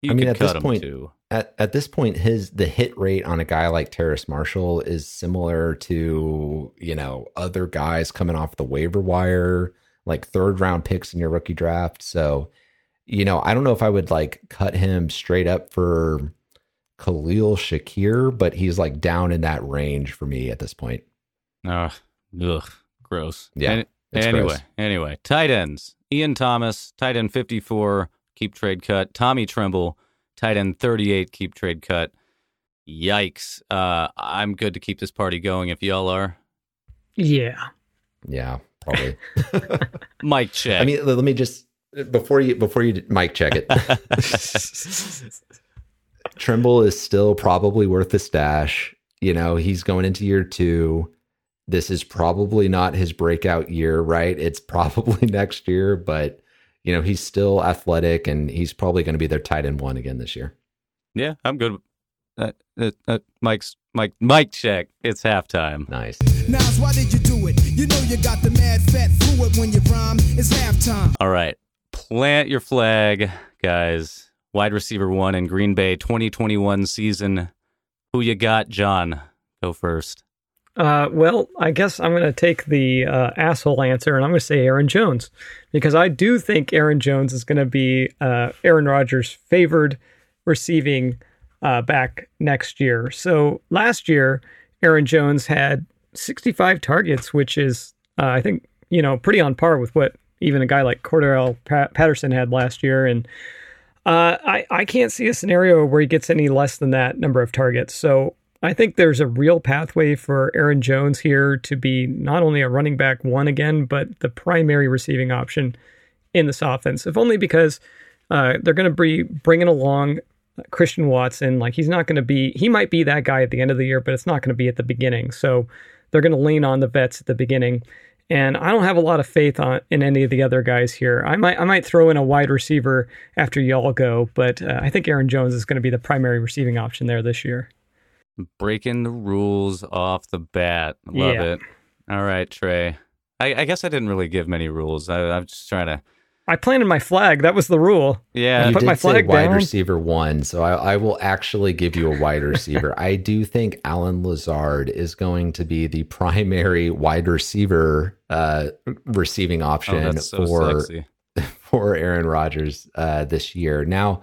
you I mean, could at this cut him point- too. At at this point, his the hit rate on a guy like Terrace Marshall is similar to you know other guys coming off the waiver wire, like third round picks in your rookie draft. So, you know, I don't know if I would like cut him straight up for Khalil Shakir, but he's like down in that range for me at this point. Ugh, ugh, gross. Yeah, Any- anyway, gross. anyway, tight ends: Ian Thomas, tight end fifty-four, keep trade cut. Tommy Tremble, tight end thirty-eight, keep trade cut. Yikes! Uh, I'm good to keep this party going if y'all are. yeah, Yeah, probably. Mike check. I mean, let me just before you before you mic check it. Tremble is still probably worth the stash. You know, he's going into year two. This is probably not his breakout year, right? It's probably next year, but you know, he's still athletic and he's probably going to be their tight end one again this year. yeah, I'm good. Uh, uh, uh, Mike's Mike Mike check. It's halftime. Nice. Nas, why did you do it? You know you got the mad fat fluid when you rhyme. It's halftime. All right, plant your flag, guys. Wide receiver one in Green Bay 2021 season. Who you got, Jon? Go first. Uh, well, I guess I'm going to take the uh, asshole answer, and I'm going to say Aaron Jones because I do think Aaron Jones is going to be uh, Aaron Rodgers' favored receiving uh, back next year. So last year, Aaron Jones had 65 targets, which is, uh, I think, you know, pretty on par with what even a guy like Cordarrelle Pat- Patterson had last year, and uh, I, I can't see a scenario where he gets any less than that number of targets. So I think there's a real pathway for Aaron Jones here to be not only a running back one again, but the primary receiving option in this offense. If only because uh, they're going to be bringing along Christian Watson. Like he's not going to be, he might be that guy at the end of the year, but it's not going to be at the beginning. So they're going to lean on the vets at the beginning. And I don't have a lot of faith on in any of the other guys here. I might I might throw in a wide receiver after y'all go, but uh, I think Aaron Jones is going to be the primary receiving option there this year. Breaking the rules off the bat. Love Yeah. it. All right, Trey. I, I guess I didn't really give many rules. I, I'm just trying to. I planted my flag. That was the rule. Yeah. you put did my say flag wide down. receiver one, so I, I will actually give you a wide receiver. I do think Allen Lazard is going to be the primary wide receiver uh, receiving oh, option that's so for sexy. for Aaron Rodgers uh, this year. Now,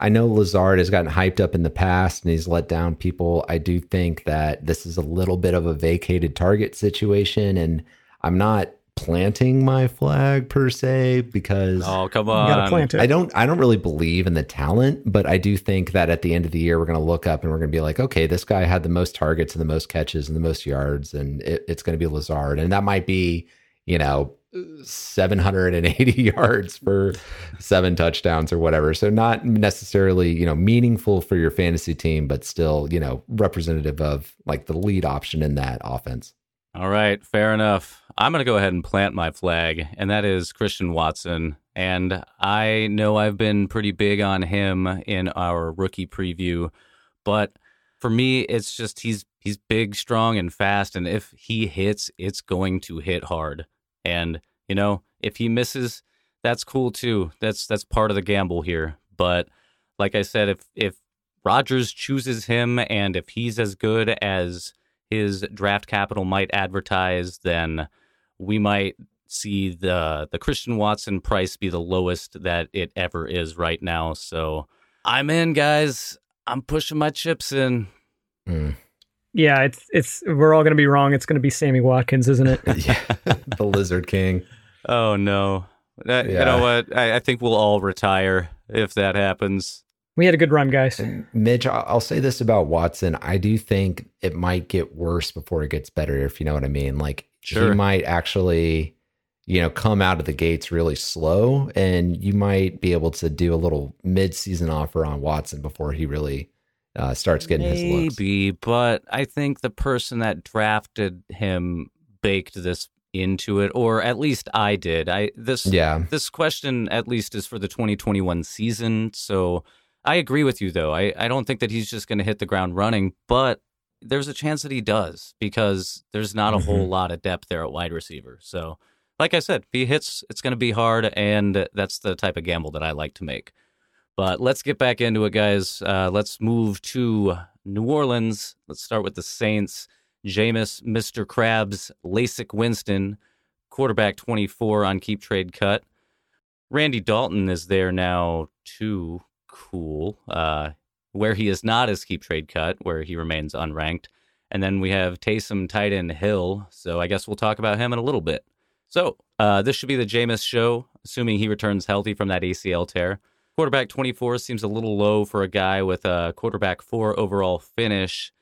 I know Lazard has gotten hyped up in the past and he's let down people. I do think that this is a little bit of a vacated target situation, and I'm not planting my flag per se because Oh, come You got to on. plant it. I don't I don't really believe in the talent, but I do think that at the end of the year we're going to look up and we're going to be like, okay, this guy had the most targets and the most catches and the most yards, and it, it's going to be Lazard, and that might be you know 780 yards for seven touchdowns or whatever. So not necessarily you know meaningful for your fantasy team, but still you know representative of like the lead option in that offense. All right, fair enough. I'm going to go ahead and plant my flag, and that is Christian Watson. And I know I've been pretty big on him in our rookie preview, but for me, it's just he's he's big, strong, and fast. And if he hits, it's going to hit hard. And You know, if he misses, that's cool too. That's that's part of the gamble here. But like I said, if if Rodgers chooses him and if he's as good as his draft capital might advertise, then we might see the the Christian Watson price be the lowest that it ever is right now. So I'm in, guys. I'm pushing my chips in. Mm. Yeah, it's it's we're all going to be wrong. It's going to be Sammy Watkins, isn't it? yeah, the Lizard King. Oh no! That, Yeah. You know what? I, I think we'll all retire if that happens. We had a good run, guys. Mitch, I- I'll say this about Watson. I do think it might get worse before it gets better, if you know what I mean. Like Sure. he might actually, you know, come out of the gates really slow, and you might be able to do a little mid-season offer on Watson before he really uh, starts getting his looks. Maybe, but I think the person that drafted him baked this into it, or at least I did. I this Yeah, this question at least is for the 2021 season. So I agree with you though. I, I don't think that he's just going to hit the ground running, but there's a chance that he does because there's not a Mhm. whole lot of depth there at wide receiver. So like I said, if he hits, it's going to be hard, and that's the type of gamble that I like to make. But let's get back into it, guys. Uh, let's move to New Orleans. Let's start with the Saints. Jameis, Mr. Krabs, LASIK Winston, quarterback 24 on keep trade cut. Randy Dalton is there now too. Cool. Uh, where he is not as keep trade cut, where he remains unranked. And then we have Taysom tight end Hill. So I guess we'll talk about him in a little bit. So uh, this should be the Jameis show, assuming he returns healthy from that ACL tear. Quarterback 24 seems a little low for a guy with a quarterback four overall finish.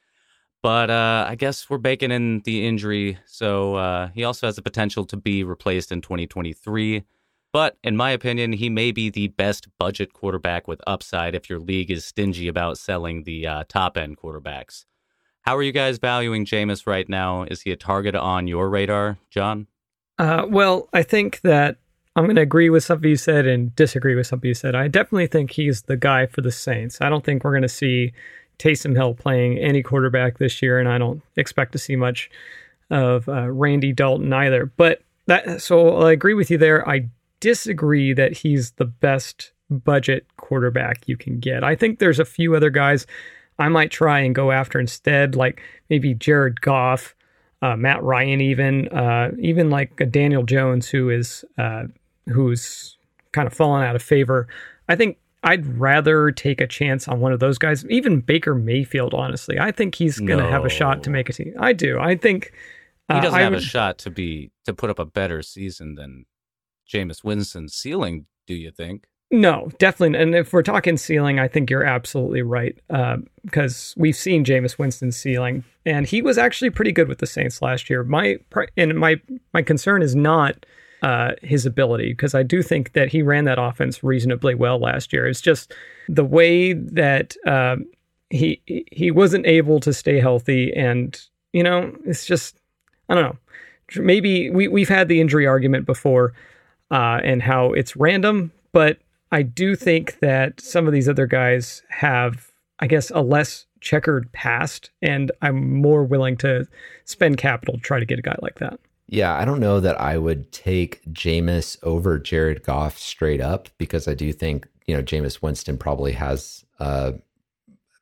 But uh, I guess we're baking in the injury. So uh, he also has the potential to be replaced in 2023. But in my opinion, he may be the best budget quarterback with upside if your league is stingy about selling the uh, top end quarterbacks. How are you guys valuing Jameis right now? Is he a target on your radar, Jon? Uh, well, I think that I'm going to agree with something you said and disagree with something you said. I definitely think he's the guy for the Saints. I don't think we're going to see Taysom Hill playing any quarterback this year, and I don't expect to see much of uh, Randy Dalton either. But that, so I agree with you there. I disagree that he's the best budget quarterback you can get. I think there's a few other guys I might try and go after instead, like maybe Jared Goff uh, Matt Ryan, even uh, even like a Daniel Jones, who is uh, who's kind of fallen out of favor. I think I'd rather take a chance on one of those guys, even Baker Mayfield. Honestly, I think he's going to have a shot to make a team. I do. I think He uh, doesn't I have a shot to be to put up a better season than Jameis Winston's ceiling. Do you think? No, definitely. And if we're talking ceiling, I think you're absolutely right. Because we've seen Jameis Winston's ceiling, and he was actually pretty good with the Saints last year. My and my my concern is not uh, his ability, because I do think that he ran that offense reasonably well last year. It's just the way that um, he he wasn't able to stay healthy, and you know, it's just I don't know. Maybe we we've had the injury argument before, uh, and how it's random, but I do think that some of these other guys have, I guess, a less checkered past, and I'm more willing to spend capital to try to get a guy like that. Yeah, I don't know that I would take Jameis over Jared Goff straight up because I do think, you know, Jameis Winston probably has a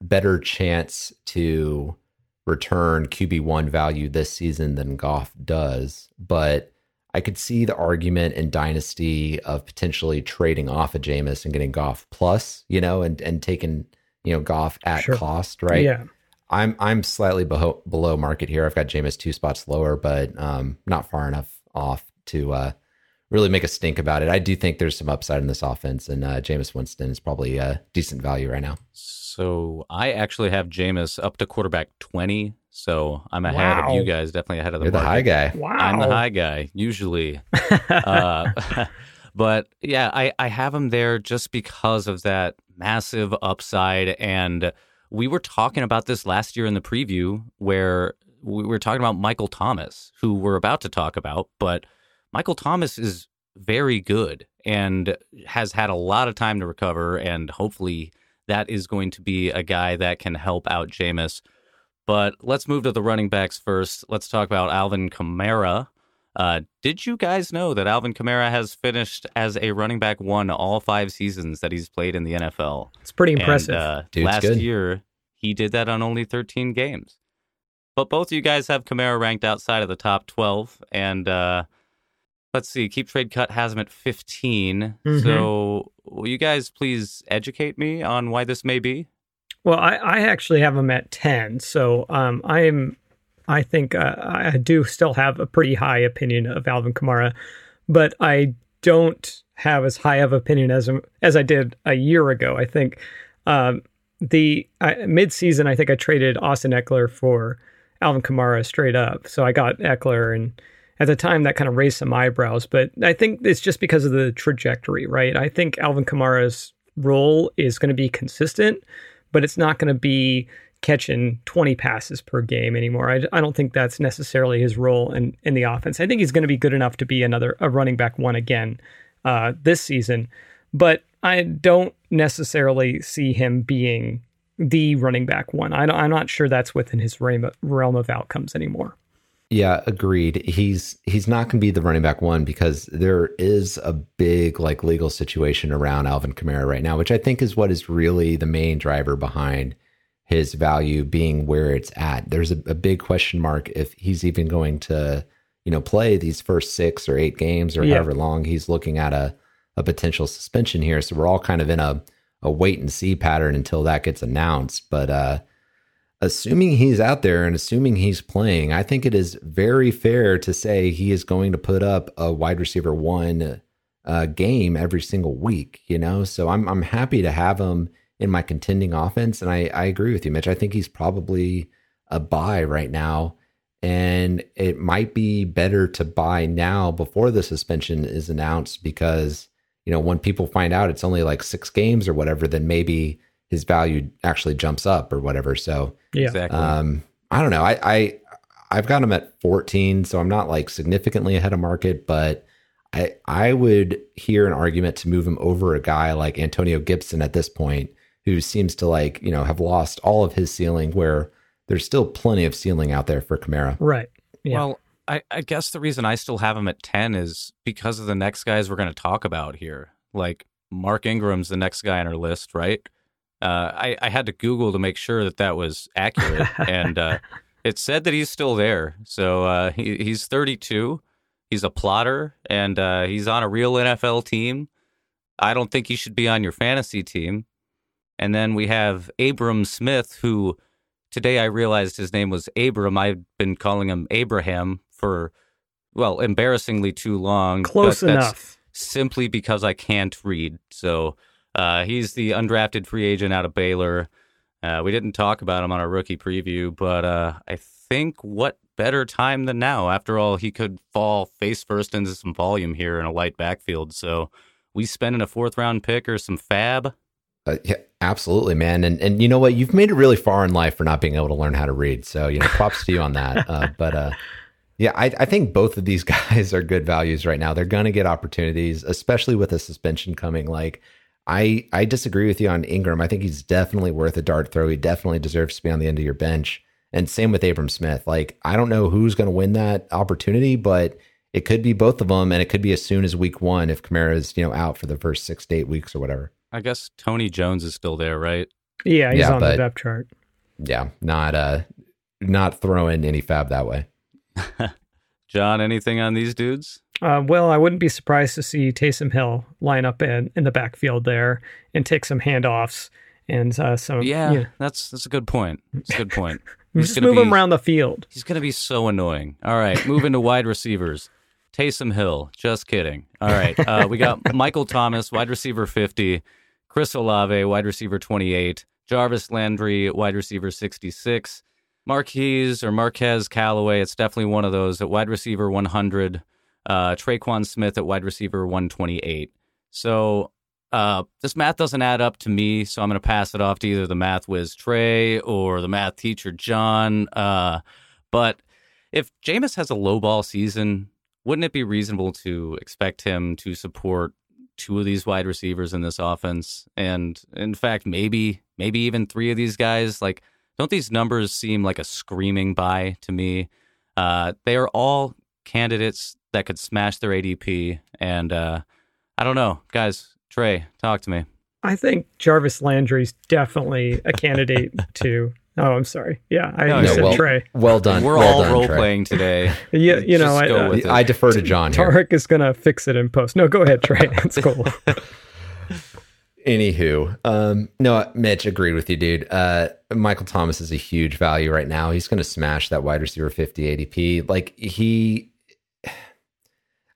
better chance to return QB1 value this season than Goff does. But I could see the argument in Dynasty of potentially trading off of Jameis and getting Goff plus, you know, and, and taking, you know, Goff at Sure. cost, right? Yeah. I'm I'm slightly beho- below market here. I've got Jameis two spots lower, but um, not far enough off to uh, really make a stink about it. I do think there's some upside in this offense, and uh, Jameis Winston is probably a decent value right now. So I actually have Jameis up to quarterback twenty. So I'm ahead Wow. of you guys, definitely ahead of the You're the high guy. Wow. I'm the high guy usually. uh, but yeah, I, I have him there just because of that massive upside. And we were talking about this last year in the preview where we were talking about Michael Thomas, who we're about to talk about. But Michael Thomas is very good and has had a lot of time to recover. And hopefully that is going to be a guy that can help out Jameis. But let's move to the running backs first. Let's talk about Alvin Kamara. Uh, did you guys know that Alvin Kamara has finished as a running back one all five seasons that he's played in the NFL? It's pretty impressive. And, uh, Dude's last good. year, he did that on only 13 games. But both of you guys have Kamara ranked outside of the top 12. And uh, let's see, Keep Trade Cut has him at 15. Mhm. So will you guys please educate me on why this may be? Well, I, I actually have him at 10. So um, I am, I think uh, I do still have a pretty high opinion of Alvin Kamara, but I don't have as high of opinion as as I did a year ago. I think um, the I, mid-season, I think I traded Austin Ekeler for Alvin Kamara straight up. So I got Eckler, and at the time that kind of raised some eyebrows. But I think it's just because of the trajectory, right? I think Alvin Kamara's role is going to be consistent, but it's not going to be catching 20 passes per game anymore. I, I don't think that's necessarily his role in, in the offense. I think he's going to be good enough to be another a running back one again uh, this season, but I don't necessarily see him being the running back one. I, I'm not sure that's within his realm, realm of outcomes anymore. Yeah, agreed. He's he's not going to be the running back one because there is a big like legal situation around Alvin Kamara right now, which I think is what is really the main driver behind his value being where it's at. There's a, a big question mark if he's even going to, you know, play these first six or eight games or Yeah. however long he's looking at a a potential suspension here. So we're all kind of in a a wait and see pattern until that gets announced. But uh assuming he's out there and assuming he's playing, I think it is very fair to say he is going to put up a wide receiver one uh, game every single week. You know, so I'm I'm happy to have him in my contending offense, and I I agree with you, Mitch. I think he's probably a buy right now. And it might be better to buy now before the suspension is announced because, you know, when people find out it's only like six games or whatever, then maybe his value actually jumps up or whatever. So, Yeah. Exactly. um, I don't know. I, I I've got him at 14, so I'm not like significantly ahead of market, but I I would hear an argument to move him over a guy like Antonio Gibson at this point, who seems to like you know have lost all of his ceiling. Where there's still plenty of ceiling out there for Kamara. Right. Yeah. Well, I, I guess the reason I still have him at 10 is because of the next guys we're going to talk about here. Like Mark Ingram's the next guy on our list, right? Uh, I, I had to Google to make sure that that was accurate. and uh, it said that he's still there. So uh, he, he's 32. He's a plotter and uh, he's on a real NFL team. I don't think he should be on your fantasy team. And then we have Abram Smith, who today I realized his name was Abram. I've been calling him Abraham for, well, embarrassingly too long. Close but that's enough. Simply because I can't read. So uh, he's the undrafted free agent out of Baylor. Uh, we didn't talk about him on our rookie preview, but uh, I think what better time than now? After all, he could fall face first into some volume here in a light backfield. So we spending a fourth round pick or some FAAB. Uh, yeah, absolutely, man. And and you know what? You've made it really far in life for not being able to learn how to read. So you know, props to you on that. Uh, but uh, yeah, I, I think both of these guys are good values right now. They're going to get opportunities, especially with a suspension coming. Like I I disagree with you on Ingram. I think he's definitely worth a dart throw. He definitely deserves to be on the end of your bench. And same with Abram Smith. Like I don't know who's going to win that opportunity, but it could be both of them, and it could be as soon as week one if Kamara is you know out for the first six to eight weeks or whatever. I guess Tony Jones is still there, right? Yeah, he's Yeah, on the but- depth chart. yeah, not uh not throwing any FAAB that way. Jon, anything on these dudes? Uh, well, I wouldn't be surprised to see Taysom Hill line up in, in the backfield there and take some handoffs and uh, some. Yeah, that's that's a good point. That's a good point. He's just move him around the field. He's going to be so annoying. All right, moving to wide receivers. Taysom Hill. Just kidding. All right. Uh, we got Michael Thomas, wide receiver 50. Chris Olave, wide receiver 28. Jarvis Landry, wide receiver 66. Marquise or Marquez Callaway, it's definitely one of those at wide receiver 100. Uh, Tre'Quan Smith at wide receiver 128. So uh, this math doesn't add up to me, so I'm going to pass it off to either the math whiz Trey or the math teacher Jon. Uh, but if Jameis has a low ball season, wouldn't it be reasonable to expect him to support two of these wide receivers in this offense? And in fact, maybe maybe even three of these guys. Like, don't these numbers seem like a screaming buy to me? Uh, they are all candidates that could smash their ADP. And uh, I don't know, guys. Trey, talk to me. I think Jarvis Landry's definitely a candidate to. Oh, I'm sorry. Yeah, I No, said well, Trey. well done. We're well all done, role Trey. playing today. Yeah, you know, I, uh. I defer to Jon here. Tarek is gonna fix it in post. No, go ahead, Trey. It's cool. Anywho, um, no, Mitch agreed with you, dude. Uh, Michael Thomas is a huge value right now. He's going to smash that wide receiver 50 ADP. Like he,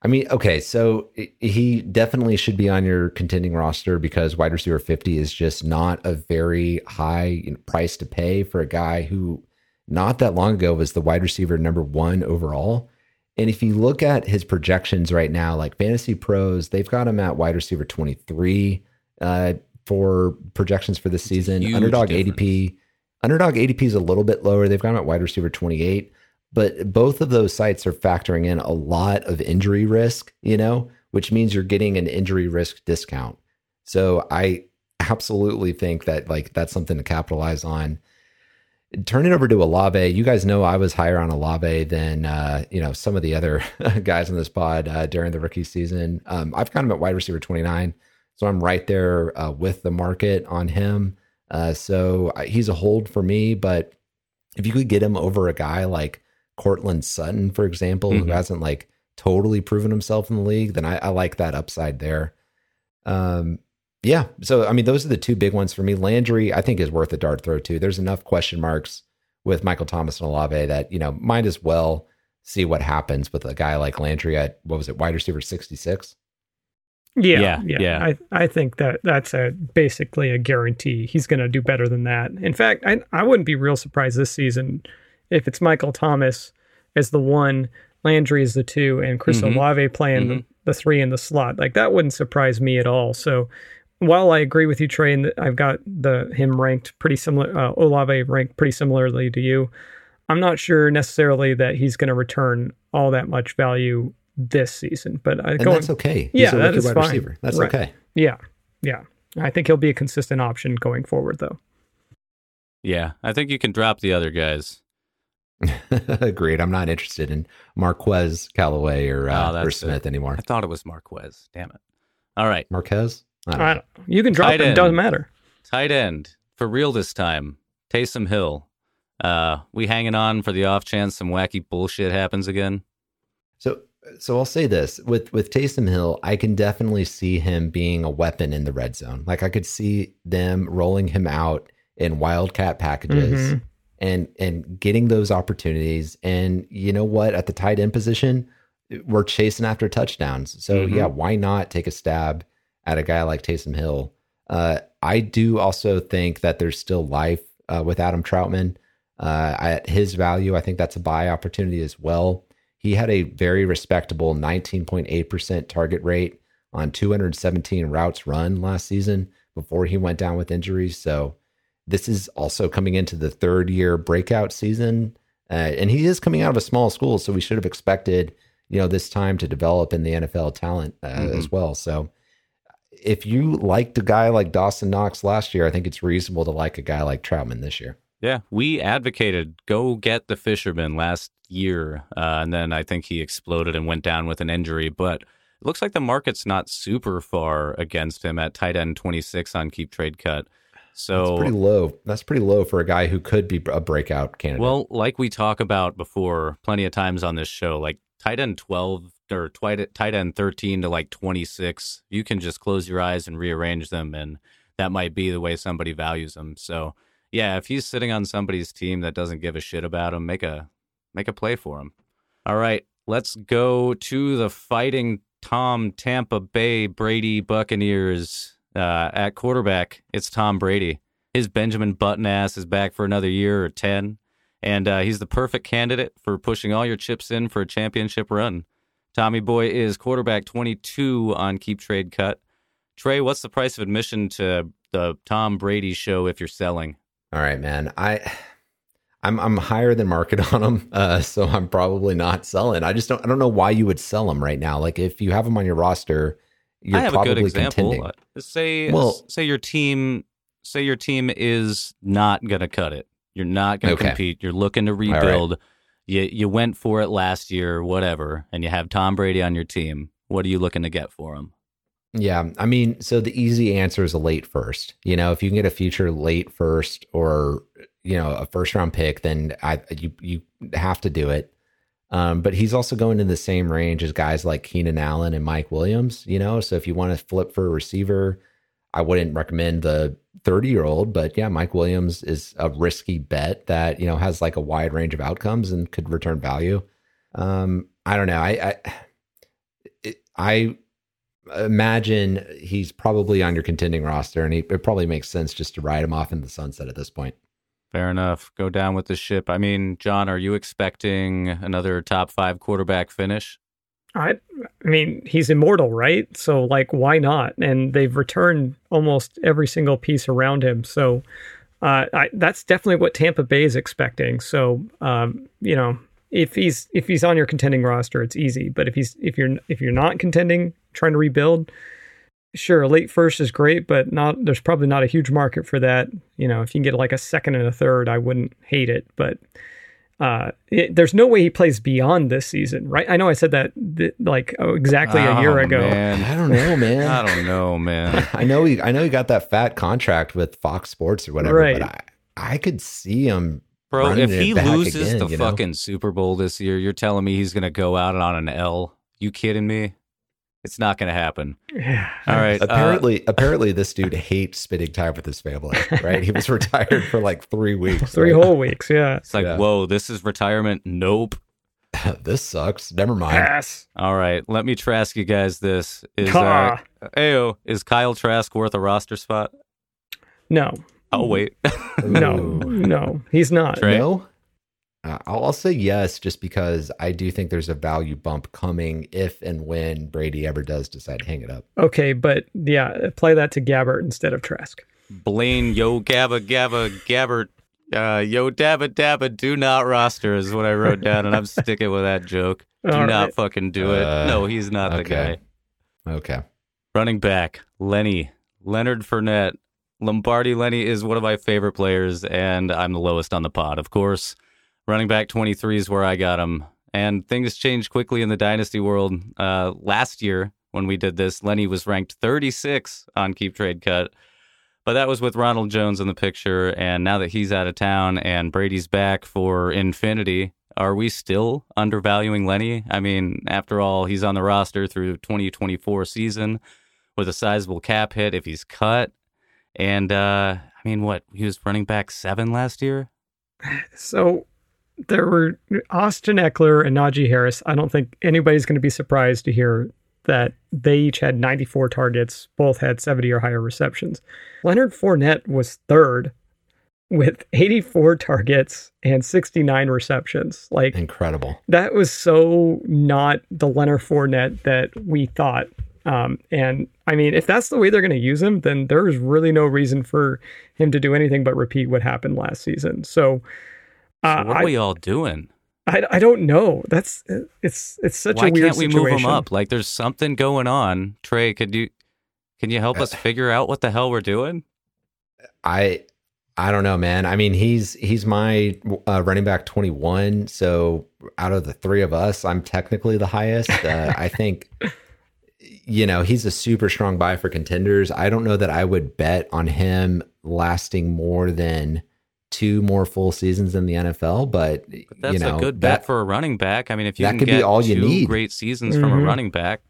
I mean, okay, so he definitely should be on your contending roster because wide receiver 50 is just not a very high price to pay for a guy who not that long ago was the wide receiver number one overall. And if you look at his projections right now, like Fantasy Pros, they've got him at wide receiver 23 uh, for projections for this season. Underdog difference. ADP, Underdog ADP is a little bit lower. They've got him at wide receiver 28, but both of those sites are factoring in a lot of injury risk, you know, which means you're getting an injury risk discount. So I absolutely think that like that's something to capitalize on. Turn it over to Olave. You guys know I was higher on Olave than uh, you know some of the other guys on this pod uh, during the rookie season. Um, I've got him at wide receiver 29, so I'm right there uh, with the market on him. Uh, so uh, he's a hold for me. But if you could get him over a guy like Courtland Sutton, for example, who Mhm. hasn't like totally proven himself in the league, then I, I like that upside there. Um, yeah. So, I mean, those are the two big ones for me. Landry, I think, is worth a dart throw too. There's enough question marks with Michael Thomas and Olave that, you know, might as well see what happens with a guy like Landry at, what was it, wide receiver 66? Yeah, Yeah, yeah, yeah. I I think that that's a basically a guarantee. He's going to do better than that. In fact, I I wouldn't be real surprised this season if it's Michael Thomas as the one, Landry is the two, and Chris Mhm. Olave playing the, the three in the slot. Like that wouldn't surprise me at all. So while I agree with you, Trey, and I've got the him ranked pretty similar, uh, Olave ranked pretty similarly to you. I'm not sure necessarily that he's going to return all that much value this season, but I And going, that's okay. Yeah, He's a that rookie is wide fine. receiver. That's Right. okay. yeah, yeah. I think he'll be a consistent option going forward, though. Yeah, I think you can drop the other guys. Agreed. I'm not interested in Marquez Callaway or, Oh, uh, that's or Smith it. anymore. I thought it was Marquez. Damn it. All right. Marquez? I don't I know. don't, you can drop Tight him; end. doesn't matter. Tight end for real this time. Taysom Hill. Uh, we hanging on for the off chance some wacky bullshit happens again. So, so I'll say this with with Taysom Hill, I can definitely see him being a weapon in the red zone. Like I could see them rolling him out in wildcat packages Mhm. And and getting those opportunities. And you know what? At the tight end position, we're chasing after touchdowns. So Mhm. yeah, why not take a stab at a guy like Taysom Hill? Uh, I do also think that there's still life uh, with Adam Trautman. Uh, at his value, I think that's a buy opportunity as well. He had a very respectable 19.8% target rate on 217 routes run last season before he went down with injuries. So this is also coming into the third year breakout season. Uh, and he is coming out of a small school. So we should have expected, you know, this time to develop in the NFL talent uh, Mhm. as well. So if you liked a guy like Dawson Knox last year, I think it's reasonable to like a guy like Trautman this year. Yeah, we advocated go get the fisherman last year, uh, and then I think he exploded and went down with an injury. But it looks like the market's not super far against him at tight end 26 on keep trade cut. So That's pretty low. That's pretty low for a guy who could be a breakout candidate. Well, like we talk about before plenty of times on this show, like tight end 12 or tight tight end 13 to like 26, you can just close your eyes and rearrange them and that might be the way somebody values them. So, yeah, if he's sitting on somebody's team that doesn't give a shit about him, make a make a play for him. All right, let's go to the fighting Tom Tampa Bay Brady Buccaneers uh, at quarterback. It's Tom Brady. His Benjamin Button ass is back for another year or 10 and uh, he's the perfect candidate for pushing all your chips in for a championship run. Tommy Boy is quarterback 22 on Keep Trade Cut. Trey, what's the price of admission to the Tom Brady show if you're selling? All right, man. I I'm I'm higher than market on them, uh, so I'm probably not selling. I just don't I don't know why you would sell them right now. Like if you have them on your roster, you're I have a good example. contending. Say, Well- say your team, say your team is not gonna cut it. You're not gonna Okay. compete. You're looking to right. rebuild. You you went for it last year, whatever, and you have Tom Brady on your team. What are you looking to get for him? Yeah, I mean, so the easy answer is a late first. You know, if you can get a future late first or you know a first round pick, then I you you have to do it. Um, but he's also going in the same range as guys like Keenan Allen and Mike Williams. You know, so if you want to flip for a receiver, I wouldn't recommend the 30 year old, but yeah, Mike Williams is a risky bet that, you know, has like a wide range of outcomes and could return value. Um, I don't know. I, I, I imagine he's probably on your contending roster and he, it probably makes sense just to ride him off in the sunset at this point. Fair enough. Go down with the ship. I mean, Jon, are you expecting another top five quarterback finish? I, I mean, he's immortal, right? So, like, why not? And they've returned almost every single piece around him. So, uh, I, that's definitely what Tampa Bay is expecting. So, um, you know, if he's if he's on your contending roster, it's easy. But if he's if you're if you're not contending, trying to rebuild, sure, late first is great, but not there's probably not a huge market for that. You know, if you can get like a second and a third, I wouldn't hate it, but uh, it, there's no way he plays beyond this season, right? I know I said that th- like oh, exactly a year Oh, ago. man. I don't know, man. I don't know, man. I know he, I know he got that fat contract with Fox Sports or whatever, Right. but I, I could see him. Bro, if he loses again, the you know? fucking Super Bowl this year, you're telling me he's going to go out on an L? You kidding me? It's not going to happen. Yeah. All right. uh, Apparently, apparently, this dude hates spending time with his family. Right? He was retired for like three weeks. Three right? whole weeks, yeah. it's like, yeah. whoa, this is retirement. Nope. this sucks. Never mind. Pass. All right. Let me trask you guys this. Is uh, Ha. Ayo, is Kyle Trask worth a roster spot? No, Oh, wait. no, no, he's not. Trey? No. Uh, I'll, I'll say yes, just because I do think there's a value bump coming if and when Brady ever does decide to hang it up. Okay, but yeah, play that to Gabbert instead of Trask. Blaine, yo, Gabba, Gabba, Gabbert, uh, yo, Dabba, Dabba, do not roster is what I wrote down, and I'm sticking with that joke. Do All not right. fucking do it. Uh, no, he's not the okay. guy. Okay. Running back, Lenny, Leonard Fournette. Lombardi Lenny is one of my favorite players, and I'm the lowest on the pod, of course. Running back 23 is where I got him. And things changed quickly in the dynasty world. Uh, last year, when we did this, Lenny was ranked 36 on Keep Trade Cut. But that was with Ronald Jones in the picture. And now that he's out of town and Brady's back for infinity, are we still undervaluing Lenny? I mean, after all, he's on the roster through 2024 season with a sizable cap hit if he's cut. And uh, I mean, what? He was running back seven last year? So there were Austin Ekeler and Najee Harris. I don't think anybody's going to be surprised to hear that they each had 94 targets, both had 70 or higher receptions. Leonard Fournette was third with 84 targets and 69 receptions. Like Incredible. that was so not the Leonard Fournette that we thought. Um, and I mean, if that's the way they're going to use him, then there's really no reason for him to do anything but repeat what happened last season. So, uh, So what are I, we all doing? I, I don't know. That's it's it's such Why a weird Why can't we situation. move him up? Like, there's something going on. Trey, could you can you help us figure out what the hell we're doing? I I don't know, man. I mean, he's he's my uh, running back 21. So out of the three of us, I'm technically the highest. Uh, I think, you know, he's a super strong buy for contenders. I don't know that I would bet on him lasting more than two more full seasons in the NFL. But, That's you know, a good bet that, for a running back. I mean, if you that can could be get all you two need. great seasons from a Mhm. running back,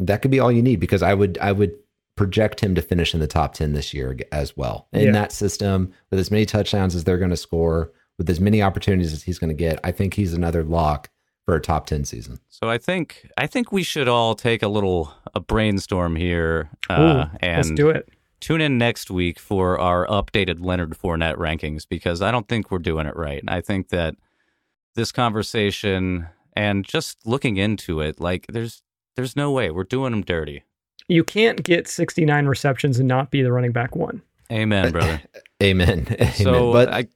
that could be all you need because I would I would project him to finish in the top 10 this year as well. In Yeah. that system with as many touchdowns as they're going to score, with as many opportunities as he's going to get, I think he's another lock for a top 10 season. so I think I think we should all take a little a brainstorm here uh, Ooh, and let's do it. Tune in next week for our updated Leonard Fournette rankings because I don't think we're doing it right. I think that this conversation and just looking into it, like there's there's no way we're doing him dirty. You can't get 69 receptions and not be the running back one. Amen, brother. Amen. Amen. So but I,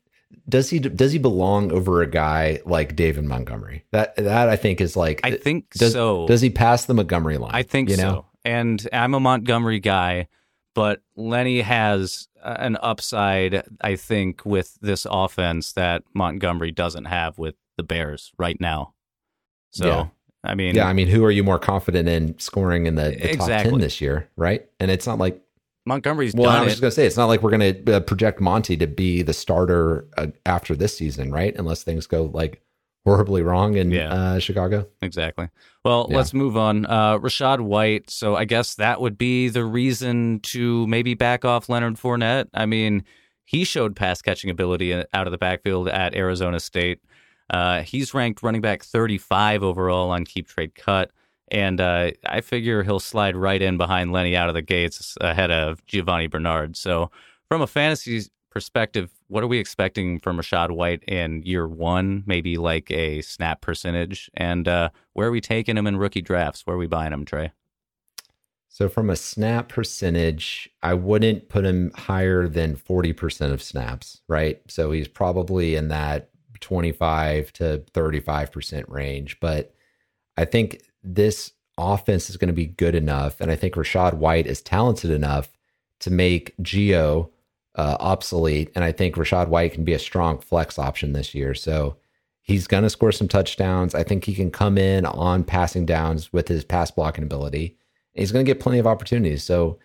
does he does he belong over a guy like David Montgomery? That that I think is like I think does, so. Does he pass the Montgomery line? I think you so. know? And I'm a Montgomery guy, but Lenny has an upside, I think, with this offense that Montgomery doesn't have with the Bears right now. So, Yeah. I mean, Yeah, I mean, who are you more confident in scoring in the, the top ten this year, right? And it's not like Montgomery's well, I was it. just gonna say it's not like we're gonna uh, project Monty to be the starter uh, after this season, right? Unless things go like horribly wrong in Yeah. uh, Chicago. Exactly. Well, Yeah. let's move on. Uh, Rachaad White. So I guess that would be the reason to maybe back off Leonard Fournette. I mean, he showed pass catching ability out of the backfield at Arizona State. Uh, he's ranked running back 35 overall on Keep Trade Cut. And uh, I figure he'll slide right in behind Lenny out of the gates ahead of Giovani Bernard. So, from a fantasy perspective, what are we expecting from Rachaad White in year one? Maybe like a snap percentage. And uh, where are we taking him in rookie drafts? Where are we buying him, Trey? So from a snap percentage, I wouldn't put him higher than 40% of snaps, right? So he's probably in that 25 to 35% range. But I think this offense is going to be good enough. And I think Rachaad White is talented enough to make Gio uh, obsolete. And I think Rachaad White can be a strong flex option this year. So he's going to score some touchdowns. I think he can come in on passing downs with his pass blocking ability. He's going to get plenty of opportunities. So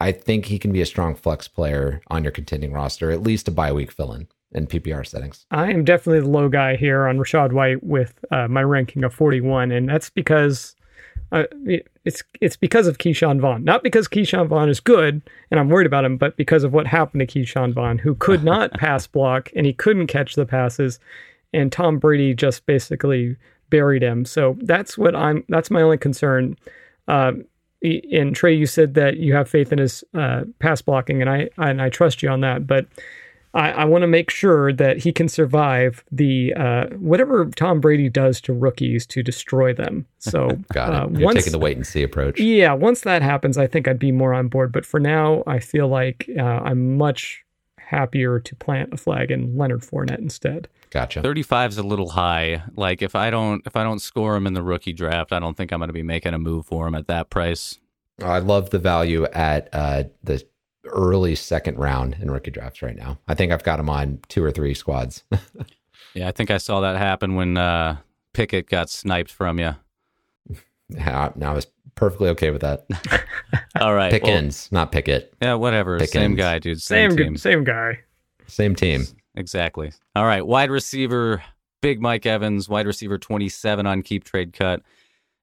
I think he can be a strong flex player on your contending roster, at least a bye week fill in in PPR settings. I am definitely the low guy here on Rachaad White with uh, my ranking of 41, and that's because uh, it's it's because of Ke'Shawn Vaughn, not because Ke'Shawn Vaughn is good and I'm worried about him, but because of what happened to Ke'Shawn Vaughn, who could not pass block and he couldn't catch the passes, and Tom Brady just basically buried him. So that's what I'm. That's my only concern. Um, and Trey, you said that you have faith in his uh, pass blocking, and I and I trust you on that. But I, I want to make sure that he can survive the uh, whatever Tom Brady does to rookies to destroy them. So Got it. uh, You're once, taking the wait and see approach. yeah, once that happens, I think I'd be more on board. But for now, I feel like uh, I'm much happier to plant a flag in Leonard Fournette instead. Gotcha. 35 is a little high. Like if I don't if I don't score him in the rookie draft, I don't think I'm going to be making a move for him at that price. I love the value at uh, the early second round in rookie drafts right now. I think I've got him on two or three squads. Yeah, I think I saw that happen when uh, Pickett got sniped from you. now I was perfectly okay with that. All right, well, Pickens, not Pickett. yeah, whatever. Same Pickens. guy, dude. Same, Same team. same guy. Same team. Exactly. All right, wide receiver, big Mike Evans, wide receiver 27 on keep trade cut.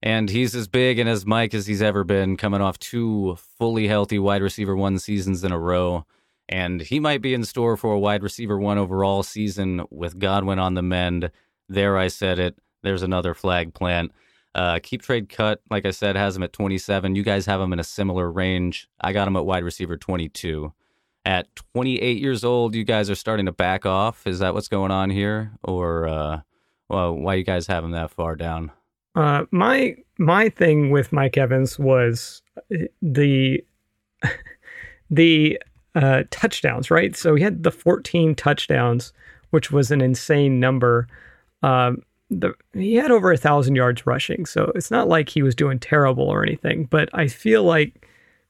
And he's as big and as Mike as he's ever been, coming off two fully healthy wide receiver one seasons in a row. And he might be in store for a wide receiver one overall season with Godwin on the mend. There, I said it. There's another flag plant. Uh, keep trade cut, like I said, has him at 27. You guys have him in a similar range. I got him at wide receiver 22 at 28 years old, you guys are starting to back off. Is that what's going on here, or uh, well, why you guys have him that far down? Uh, my my thing with Mike Evans was the the uh, touchdowns, right? So he had the 14 touchdowns, which was an insane number. Um, the he had over a thousand yards rushing, so it's not like he was doing terrible or anything. But I feel like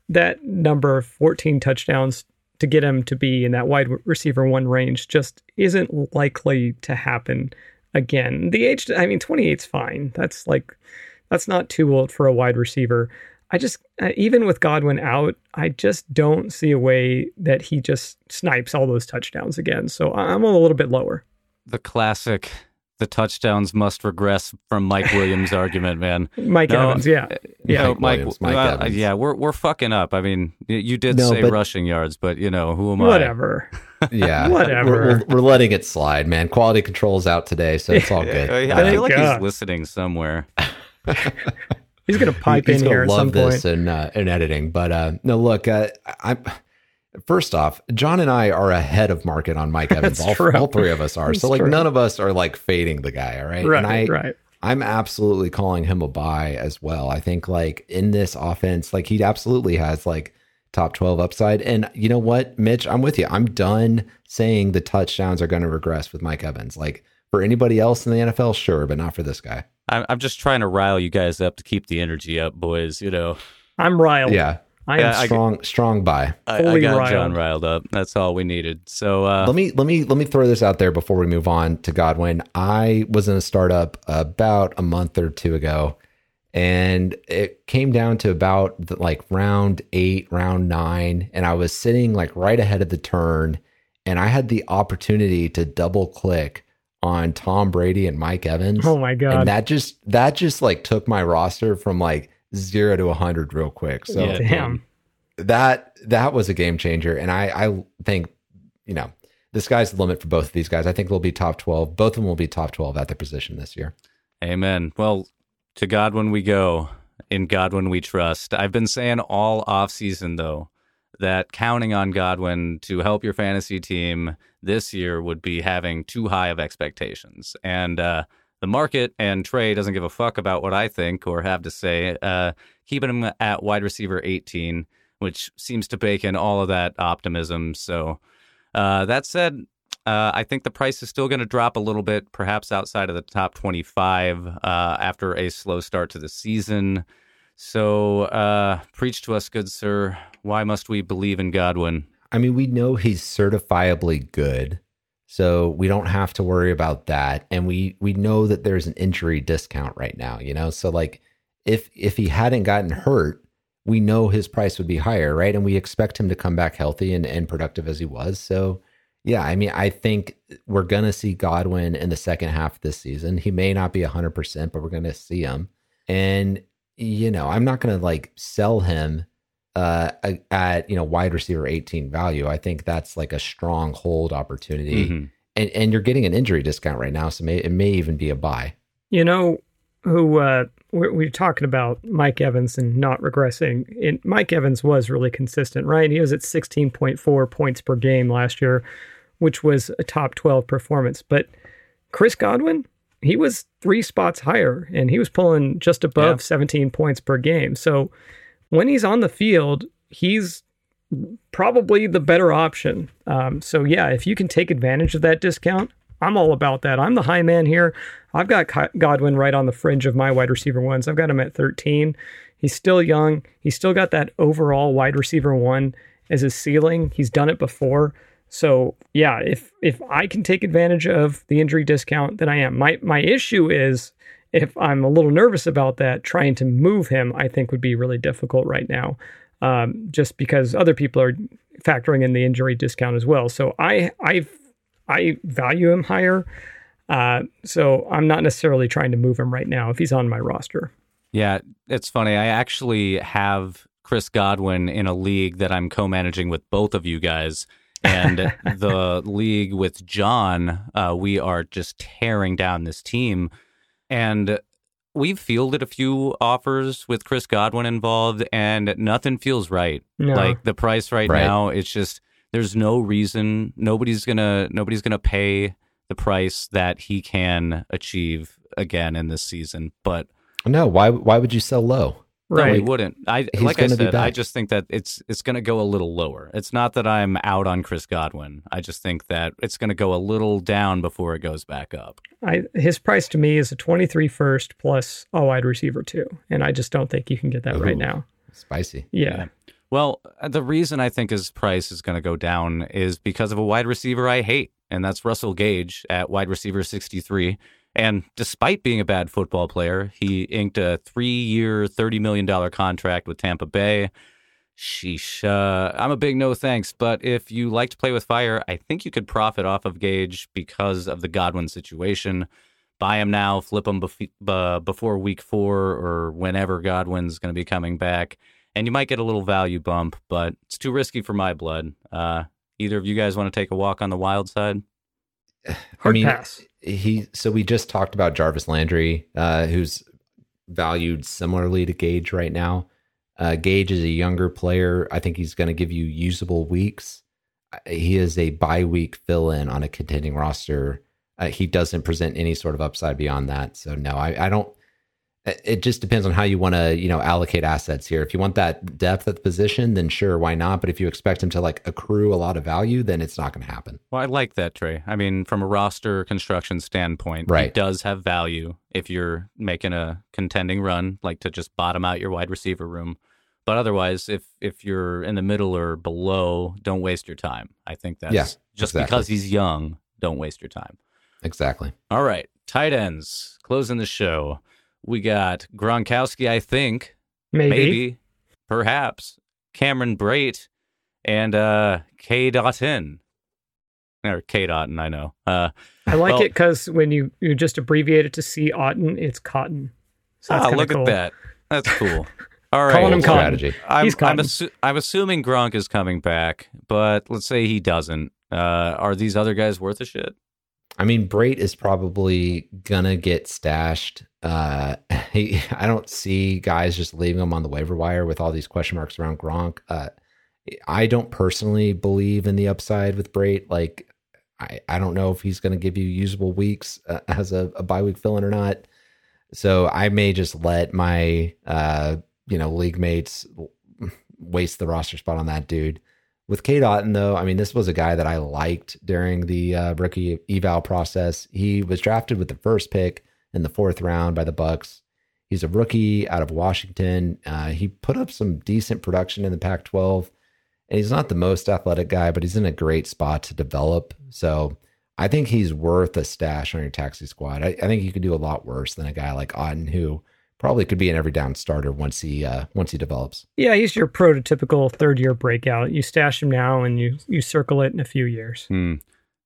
that number, of 14 touchdowns, to get him to be in that wide receiver one range just isn't likely to happen again. The age, I mean, 28 is fine. That's like, that's not too old for a wide receiver. I just, uh, even with Godwin out, I just don't see a way that he just snipes all those touchdowns again. So I'm a little bit lower. The classic, the touchdowns must regress from Mike Williams argument, man. Mike No, Evans, yeah. You know, Mike Mike, Williams, Mike uh, Evans. yeah, we're we're fucking up. I mean, you did No, say but- rushing yards, but you know, who am I? Whatever. Yeah, Whatever. We're, we're, we're letting it slide, man. Quality control's out today, so it's all good. I, I feel like God. he's listening somewhere. He's going to pipe He's in gonna here at love some this point. in uh, in editing. But uh, no, look, uh, I'm first off, Jon and I are ahead of market on Mike Evans. All, all three of us are. That's so like true. none of us are like fading the guy. All right, Right, and I, right. I'm absolutely calling him a buy as well. I think like in this offense, like he absolutely has like top 12 upside. And you know what, Mitch, I'm with you. I'm done saying the touchdowns are going to regress with Mike Evans. Like for anybody else in the NFL, sure, but not for this guy. I'm, I'm just trying to rile you guys up to keep the energy up, boys. You know, I'm riled. Yeah. I am Yeah, I- strong strong buy. I, I got riled. Jon riled up. That's all we needed. So uh, let me let me let me throw this out there before we move on to Godwin. I was in a startup about a month or two ago, and it came down to about the, like round eight, round nine, and I was sitting like right ahead of the turn, and I had the opportunity to double click on Tom Brady and Mike Evans. Oh my god. and that just that just like took my roster from like zero to a hundred real quick. So Yeah. Damn. that that was a game changer and i i think you know the sky's the limit for both of these guys i think they'll be top 12 both of them will be top 12 at their position this year Amen. Well, to Godwin we go. In Godwin we trust. I've been saying all offseason, though, that counting on Godwin to help your fantasy team this year would be having too high of expectations. And uh, the market and Trey doesn't give a fuck about what I think or have to say. Uh, keeping him at wide receiver 18, which seems to bake in all of that optimism. So, uh, that said, uh, I think the price is still going to drop a little bit, perhaps outside of the top 25 uh, after a slow start to the season. So, uh, preach to us, good sir. Why must we believe in Godwin? i mean we know he's certifiably good so we don't have to worry about that. And we we know that there's an injury discount right now you know? So like if if he hadn't gotten hurt we know his price would be higher right? And we expect him to come back healthy and, and productive as he was. So yeah i mean i think we're gonna see godwin in the second half of this season. He may not be 100% but we're gonna see him. And you know i'm not gonna like sell him uh at you know wide receiver 18 value i think that's like a strong hold opportunity Mhm. and and you're getting an injury discount right now so may, it may even be a buy You know who uh, we're, we're talking about Mike Evans and not regressing. And Mike Evans was really consistent, right? He was at 16.4 points per game last year, which was a top 12 performance. But Chris Godwin, he was three spots higher and he was pulling just above Yeah. 17 points per game. So when he's on the field, he's probably the better option. Um, so yeah, if you can take advantage of that discount, I'm all about that. I'm the high man here. I've got Godwin right on the fringe of my wide receiver ones. I've got him at 13. He's still young. He's still got that overall wide receiver one as his ceiling. He's done it before. So yeah, if if I can take advantage of the injury discount, then I am. My my issue is if I'm a little nervous about that, trying to move him, I think would be really difficult right now, um, just because other people are factoring in the injury discount as well. So I I I value him higher. Uh, so I'm not necessarily trying to move him right now if he's on my roster. Yeah, it's funny. I actually have Chris Godwin in a league that I'm co-managing with both of you guys, and the league with Jon. Uh, we are just tearing down this team, and we've fielded a few offers with Chris Godwin involved, and nothing feels right. No. Like the price right, Right. now, it's just there's no reason. Nobody's gonna nobody's gonna pay the price that he can achieve again in this season, but. no why why would you sell low No, Right. he wouldn't. I He's like I said, I just think that it's it's going to go a little lower. It's not that I'm out on Chris Godwin. I just think that it's going to go a little down before it goes back up. I, his price to me is a 23 first plus a wide receiver too, and I just don't think you can get that right now. spicy Yeah, Well, uh, the reason I think his price is going to go down is because of a wide receiver I hate, and that's Russell Gage at wide receiver 63. And despite being a bad football player, he inked a three-year, $30 million contract with Tampa Bay. Sheesh. Uh, I'm a big no thanks, but if you like to play with fire, I think you could profit off of Gage because of the Godwin situation. Buy him now, flip him bef- uh, before week four or whenever Godwin's going to be coming back and you might get a little value bump, but it's too risky for my blood. Uh, either of you guys want to take a walk on the wild side? hard mean, pass. he so we just talked about Jarvis Landry, uh, who's valued similarly to Gage right now. Uh, Gage is a younger player. I think he's going to give you usable weeks. Uh, He is a bye week fill in on a contending roster. Uh, he doesn't present any sort of upside beyond that. So no, I, I don't. It- just depends on how you want to, you know, allocate assets here. If you want that depth at the position, then sure, why not? But if you expect him to like accrue a lot of value, then it's not going to happen. Well, I like that, Trey. I mean, from a roster construction standpoint, Right. it does have value if you're making a contending run, like to just bottom out your wide receiver room. but otherwise, if if you're in the middle or below, don't waste your time. I think that's Yeah, just exactly. because he's young. Don't waste your time. Exactly. All right, tight ends closing the show. We got Gronkowski, I think, Maybe. maybe, perhaps Cameron Brate, and uh, K. Dotton or K. Dotton. I know. Uh, I like Well- it because when you, you just abbreviate it to C Otten, it's cotton. So that's ah, look cool. at that. That's cool. All right. Calling him Cotton. strategy. I'm, He's I'm, Cotton. assu- I'm assuming Gronk is coming back, but let's say he doesn't. Uh, are these other guys worth a shit? I mean, Brate is probably gonna get stashed. Uh, he, I don't see guys just leaving him on the waiver wire with all these question marks around Gronk. Uh, I don't personally believe in the upside with Brate. Like, I, I don't know if he's to give you usable weeks uh, as a, a bye week fill in or not. So I may just let my, uh, you know, league mates waste the roster spot on that dude. With Cade Otten, though, I mean, this was a guy that I liked during the uh, rookie eval process. He was drafted with the first pick in the fourth round by the Bucs. He's a rookie out of Washington. Uh, he put up some decent production in the Pac-12, and he's not the most athletic guy, but he's in a great spot to develop. So I think he's worth a stash on your taxi squad. I, I think you could do a lot worse than a guy like Otten, who probably could be an every down starter once he uh, once he develops. Yeah, he's your prototypical third year breakout. You stash him now and you you circle it in a few years. Hmm.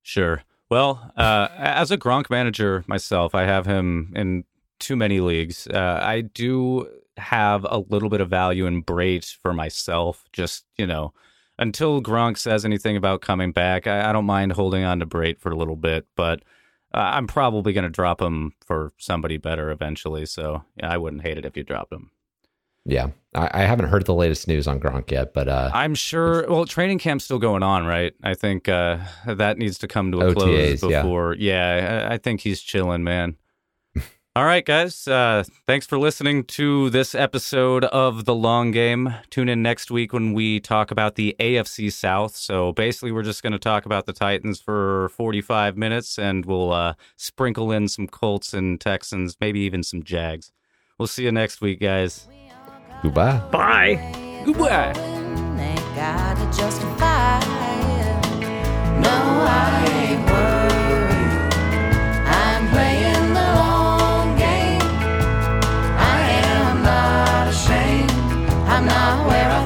Sure. Well, uh, as a Gronk manager myself, I have him in too many leagues. Uh, I do have a little bit of value in Brate for myself. Just you know, until Gronk says anything about coming back, I, I don't mind holding on to Brate for a little bit. But uh, I'm probably going to drop him for somebody better eventually. So yeah, I wouldn't hate it if you dropped him. Yeah, I, I haven't heard the latest news on Gronk yet, but uh, I'm sure. Well, training camp's still going on, right? I think uh, that needs to come to a OTAs, close yeah. before. Yeah, I, I think he's chilling, man. All right, guys. Uh, thanks for listening to this episode of The Long Game. Tune in next week when we talk about the AFC South. So basically, we're just going to talk about the Titans for 45 minutes and we'll uh, sprinkle in some Colts and Texans, maybe even some Jags. We'll see you next week, guys. goodbye. Bye. Goodbye. They gotta justify it. No, I ain't worried. I'm where